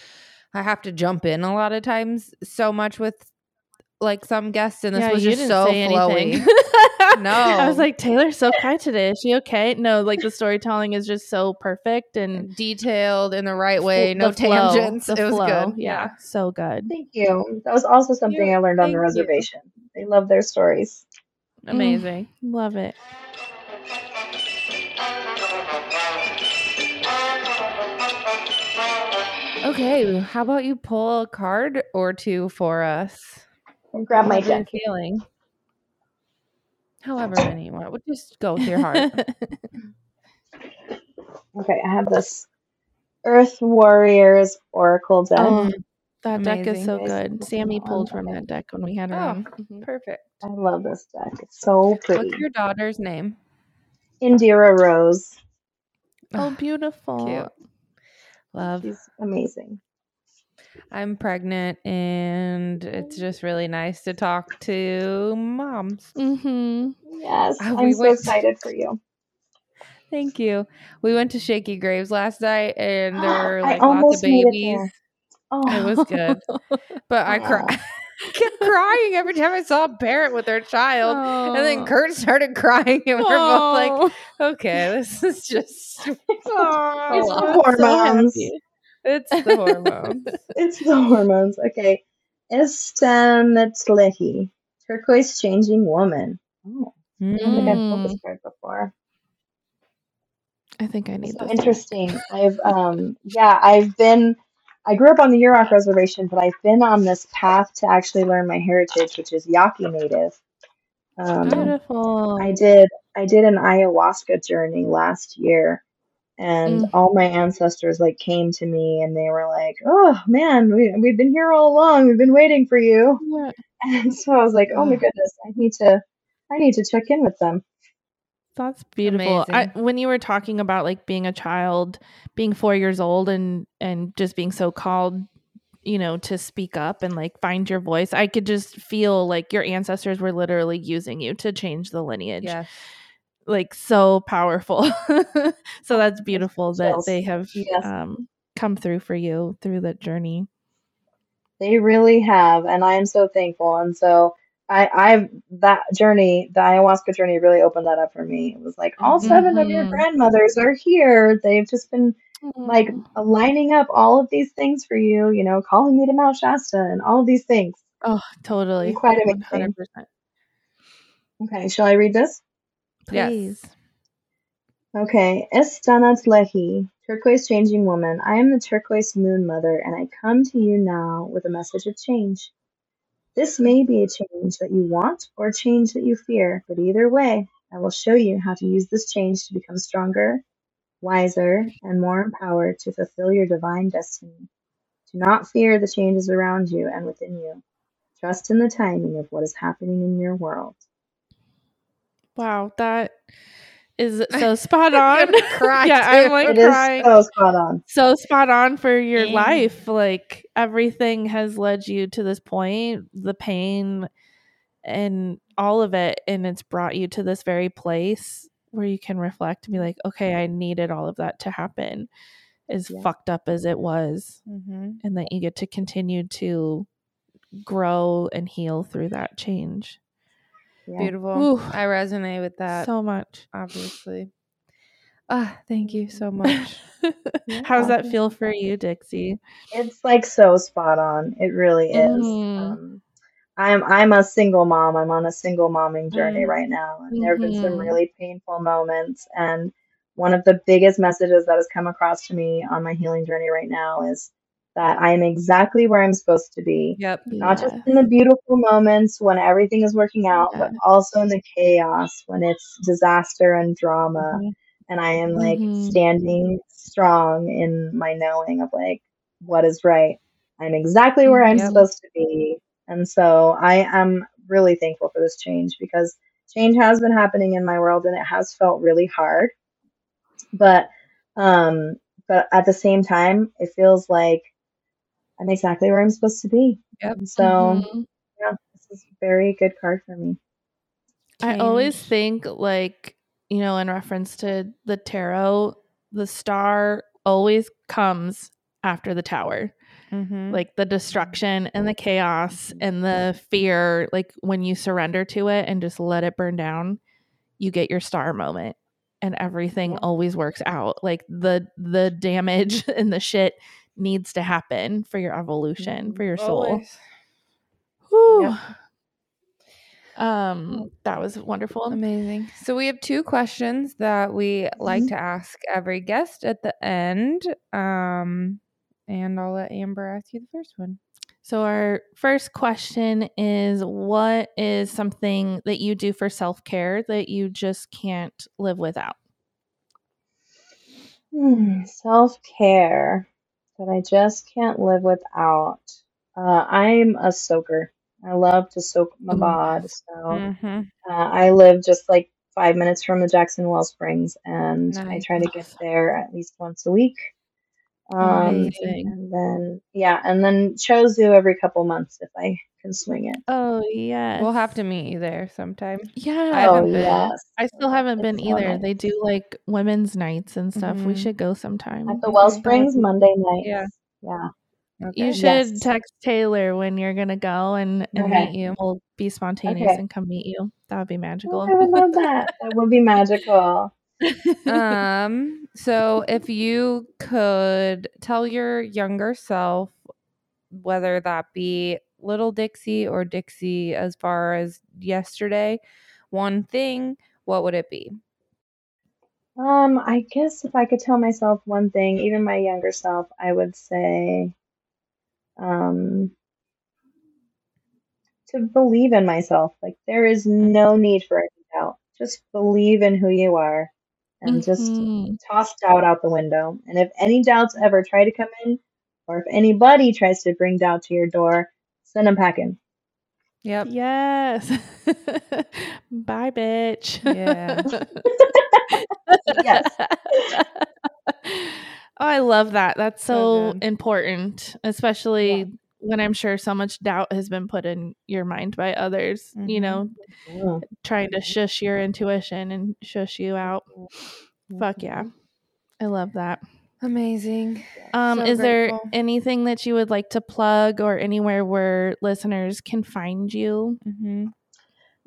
I have to jump in a lot of times so much with like some guests, and this yeah, was just so say flowy. anything. No. I was like, Taylor's so quiet today. Is she okay? No, like the storytelling is just so perfect and Detailed in the right way, fl- no the flow, tangents. the it was flow. good. Yeah, so good. Thank you. That was also something Yeah, I learned on the thank you. reservation. They love their stories. Mm. amazing. Love it. Okay, how about you pull a card or two for us? And grab my deck. feeling. However many you want. We'll just go with your heart. Okay, I have this Earth Warriors Oracle deck. oh, that deck is so Guys, good. put Sammy pulled from that deck when we had her Oh. on. Mhm. Perfect. I love this deck. It's so pretty. What's your daughter's name? Indira Rose. Oh, beautiful. Cute. Love. She's amazing. I'm pregnant and it's just really nice to talk to moms. Mm-hmm. Yes, Uh, I'm we so went- excited for you. Thank you. We went to Shakey Graves last night and there were like lots of made it babies. Oh, It was good. But I Aw. kept crying every time I saw a parent with their child. And then Kurt started crying, and we're both like, okay, this is just, It's Aw. the I'm so hormones. happy. It's the hormones. it's the hormones. Okay. Estsanatlehi, turquoise changing woman. Oh, I don't think I've pulled this Mm. card before. I think I need So this. interesting. I've um yeah, I've been I grew up on the Yurok reservation, but I've been on this path to actually learn my heritage, which is Yaqui Native. Um, Beautiful. I did I did an ayahuasca journey last year and Mm. all my ancestors like came to me and they were like, "Oh man, we we've been here all along. We've been waiting for you." Yeah. And so I was like, "Oh my goodness, I need to I need to check in with them." That's beautiful. I, when you were talking about like being a child, being four years old, and and just being so called, you know, to speak up and like find your voice, I could just feel like your ancestors were literally using you to change the lineage. Yes. Like so powerful. so that's beautiful that they have Yes. um, come through for you through that journey. They really have, and I am so thankful. And so I, I've that journey, the ayahuasca journey, really opened that up for me. It was like all 7 of your grandmothers are here. They've just been like lining up all of these things for you, you know, calling me to Mount Shasta and all of these things. Oh, totally. Quite amazing. 100%. Okay, shall I read this? Yes. Please. Okay, Estsanatlehi, turquoise changing woman. I am the turquoise moon mother, and I come to you now with a message of change. This may be a change that you want or a change that you fear, but either way, I will show you how to use this change to become stronger, wiser, and more empowered to fulfill your divine destiny. Do not fear the changes around you and within you. Trust in the timing of what is happening in your world. Wow, that is so spot I'm on. gonna yeah, I'm like It is crying. so spot on. so spot on for your Mm. life. Like everything has led you to this point, the pain and all of it, and it's brought you to this very place where you can reflect and be like, okay, I needed all of that to happen, as Yeah. fucked up as it was, Mm-hmm. and that you get to continue to grow and heal through that change. Yeah. Beautiful. Ooh. I resonate with that. so much. obviously. Ah, thank you so much. How does that feel for you, Dixie? It's like so spot on. It really is. Mhm. Um, I'm I'm a single mom. I'm on a single momming journey Mm. right now, and there have been some Mhm. really painful moments. And one of the biggest messages that has come across to me on my healing journey right now is that I am exactly where I'm supposed to be. Yep. Not just in the beautiful moments when everything is working out, but also in the chaos when it's disaster and drama. Mhm. And I am like Mhm. standing strong in my knowing of like what is right. I'm exactly where I'm Yep. supposed to be. And so I am really thankful for this change because change has been happening in my world and it has felt really hard. But um but at the same time it feels like I'm exactly where I'm supposed to be. Yep. And so Mhm. yeah, this is a very good card for me. I always think like, you know, in reference to the tarot, the star always comes after the tower. Mm-hmm. Like the destruction and the chaos and the fear, like when you surrender to it and just let it burn down, you get your star moment and everything Yeah. always works out. Like the the damage and the shit needs to happen for your evolution, for your soul. Whew. Yep. Um, that was wonderful. Amazing. So we have two questions that we like Mhm. to ask every guest at the end. Um, and I'll let Amber ask you the first one. So, our first question is What is something that you do for self care that you just can't live without? Self care that I just can't live without. Uh, I'm a soaker. I love to soak my Ooh. bod. So Mm-hmm. uh, I live just like five minutes from the Jackson WellSprings, and I try to get there at least once a week. Um, and then yeah, and then Chozu every couple months if I can swing it. Oh, yeah, We'll have to meet you there sometime. Yeah. I Oh haven't been. yes, I still haven't been It's so either. They do like women's nights and stuff. We Mhm. should go sometime. At the WellSprings be- Monday night. Yeah. Yeah. Okay. You should Yes. text Taylor when you're gonna go and, and Okay. meet you. We'll be spontaneous Okay. and come meet you. That would be Oh, magical. I would love that. That would be magical. um so if you could tell your younger self whether that be little dixie or dixie as far as yesterday one thing what would it be Um, I guess if I could tell myself one thing, even my younger self, I would say, um, to believe in myself. Like there is no need for any doubt. Just believe in who you are and just Mhm. toss doubt out the window. And if any doubts ever try to come in, or if anybody tries to bring doubt to your door, send them packing. yep Yes. Bye, bitch. Yeah. Yes. Oh, I love that. That's So so, important, especially Yeah. When I'm sure so much doubt has been put in your mind by others, you Mhm. know, Mm. trying to shush your intuition and shush you out. Fuck yeah. I love that. amazing Um, So is there anything that you would like to plug or anywhere where listeners can find you? mm-hmm.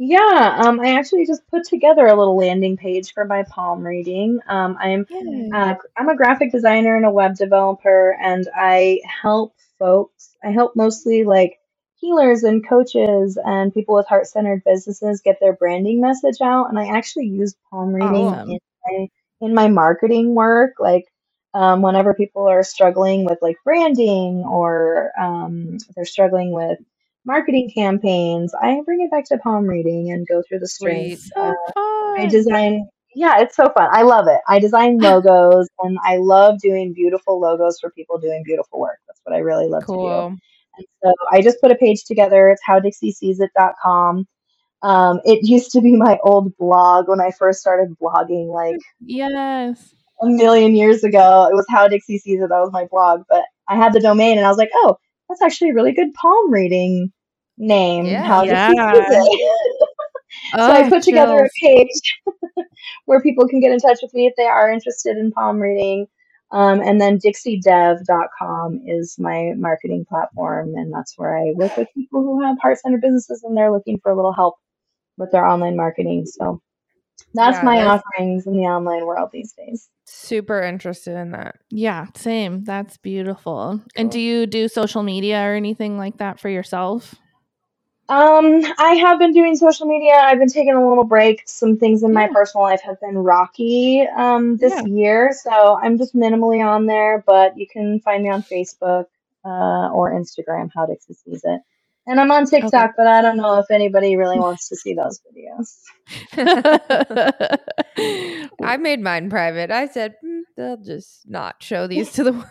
Yeah, um, I actually just put together a little landing page for my palm reading. Um, I'm uh, I'm a graphic designer and a web developer, and I help folks. I help mostly like healers and coaches and people with heart-centered businesses get their branding message out. And I actually use palm reading Awesome. in my in my marketing work, like um, whenever people are struggling with like branding or um, they're struggling with marketing campaigns, I bring it back to palm reading and go through the strengths. So Uh, I design, yeah, it's so fun. I love it. I design logos and I love doing beautiful logos for people doing beautiful work. That's what I really love to do. Cool. And so I just put a page together. It's howdixieseesit.com. Um, it used to be my old blog when I first started blogging, like Yes. a million years ago. It was How Dixie Sees It. That was my blog. But I had the domain and I was like, oh, that's actually a really good palm reading name. Yeah. How Dixie Sees It. so I Oh, put together a page where people can get in touch with me if they are interested in palm reading. Um, and then dixiedev.com is my marketing platform. And that's where I work with people who have heart centered businesses and they're looking for a little help with their online marketing. So that's Yeah, my that's- offerings in the online world these days. Super interested in that. Yeah, same. That's beautiful. And do you do social media or anything like that for yourself? Um, I have been doing social media. I've been taking a little break. Some things in my Yeah. personal life have been rocky um, this Yeah. year, so I'm just minimally on there. But you can find me on Facebook uh, or Instagram, How Dixie Sees It. And I'm on TikTok, but I don't know if anybody really wants to see those videos. I made mine private. I said "Mm, they'll just not show these to the world.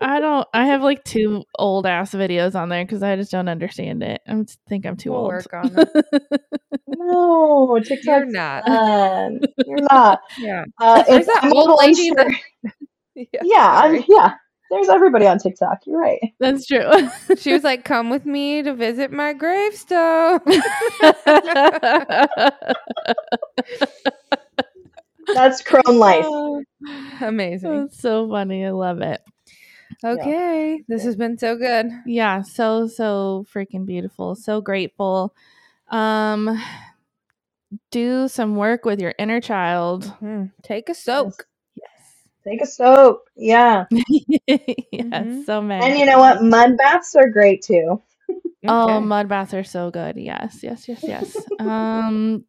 I don't. I have like two old ass videos on there because I just don't understand it. I think I'm too We'll old. work on it. No, You're not. fun. You're not. Yeah. Uh, There's it's, that I'm old lady unsure. that- Yeah. Yeah, I'm, yeah. There's everybody on TikTok. You're right. That's true. She was like, "Come with me to visit my gravestone." That's crone life. Oh, Amazing. That's so funny. I love it. Okay, this has been so good. Yeah, so so freaking beautiful. So grateful. Um do some work with your inner child. Hmm. Take a soak. Yes. Take a soak. Yeah. yes, Mhm. so many. And you know what? Mud baths are great too. Oh, mud baths are so good. Yes, yes, yes, yes. um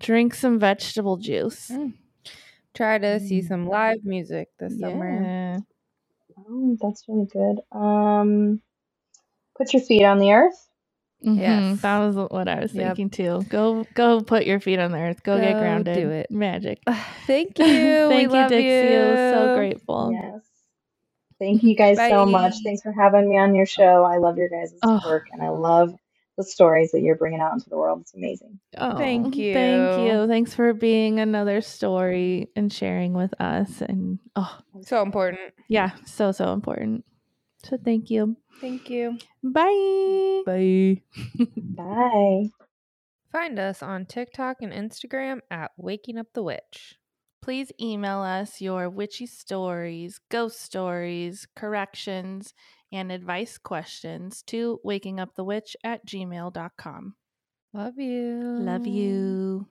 drink some vegetable juice. Mm. Try to see Mm. some live music this summer. Yeah. Oh, that's really good. Um, put your feet on the earth. Mhm, Yes. That was what I was Yep. thinking too. Go go put your feet on the earth. Go, get grounded. do it. Magic. Thank you. Thank we you, love Dixie. It was so grateful. Yes. Thank you guys so much. Thanks for having me on your show. I love your guys' Oh. work and I love the stories that you're bringing out into the world. It's amazing. Oh, Thank you. Thank you. you. Thanks for being another story and sharing with us. And oh, So important. yeah, so, so important. So thank you. Thank you. Bye. Bye. Bye. Find us on TikTok and Instagram at Waking Up the Witch. Please email us your witchy stories, ghost stories, corrections, and advice questions to wakingupthewitch at gmail.com. Love you. Love you.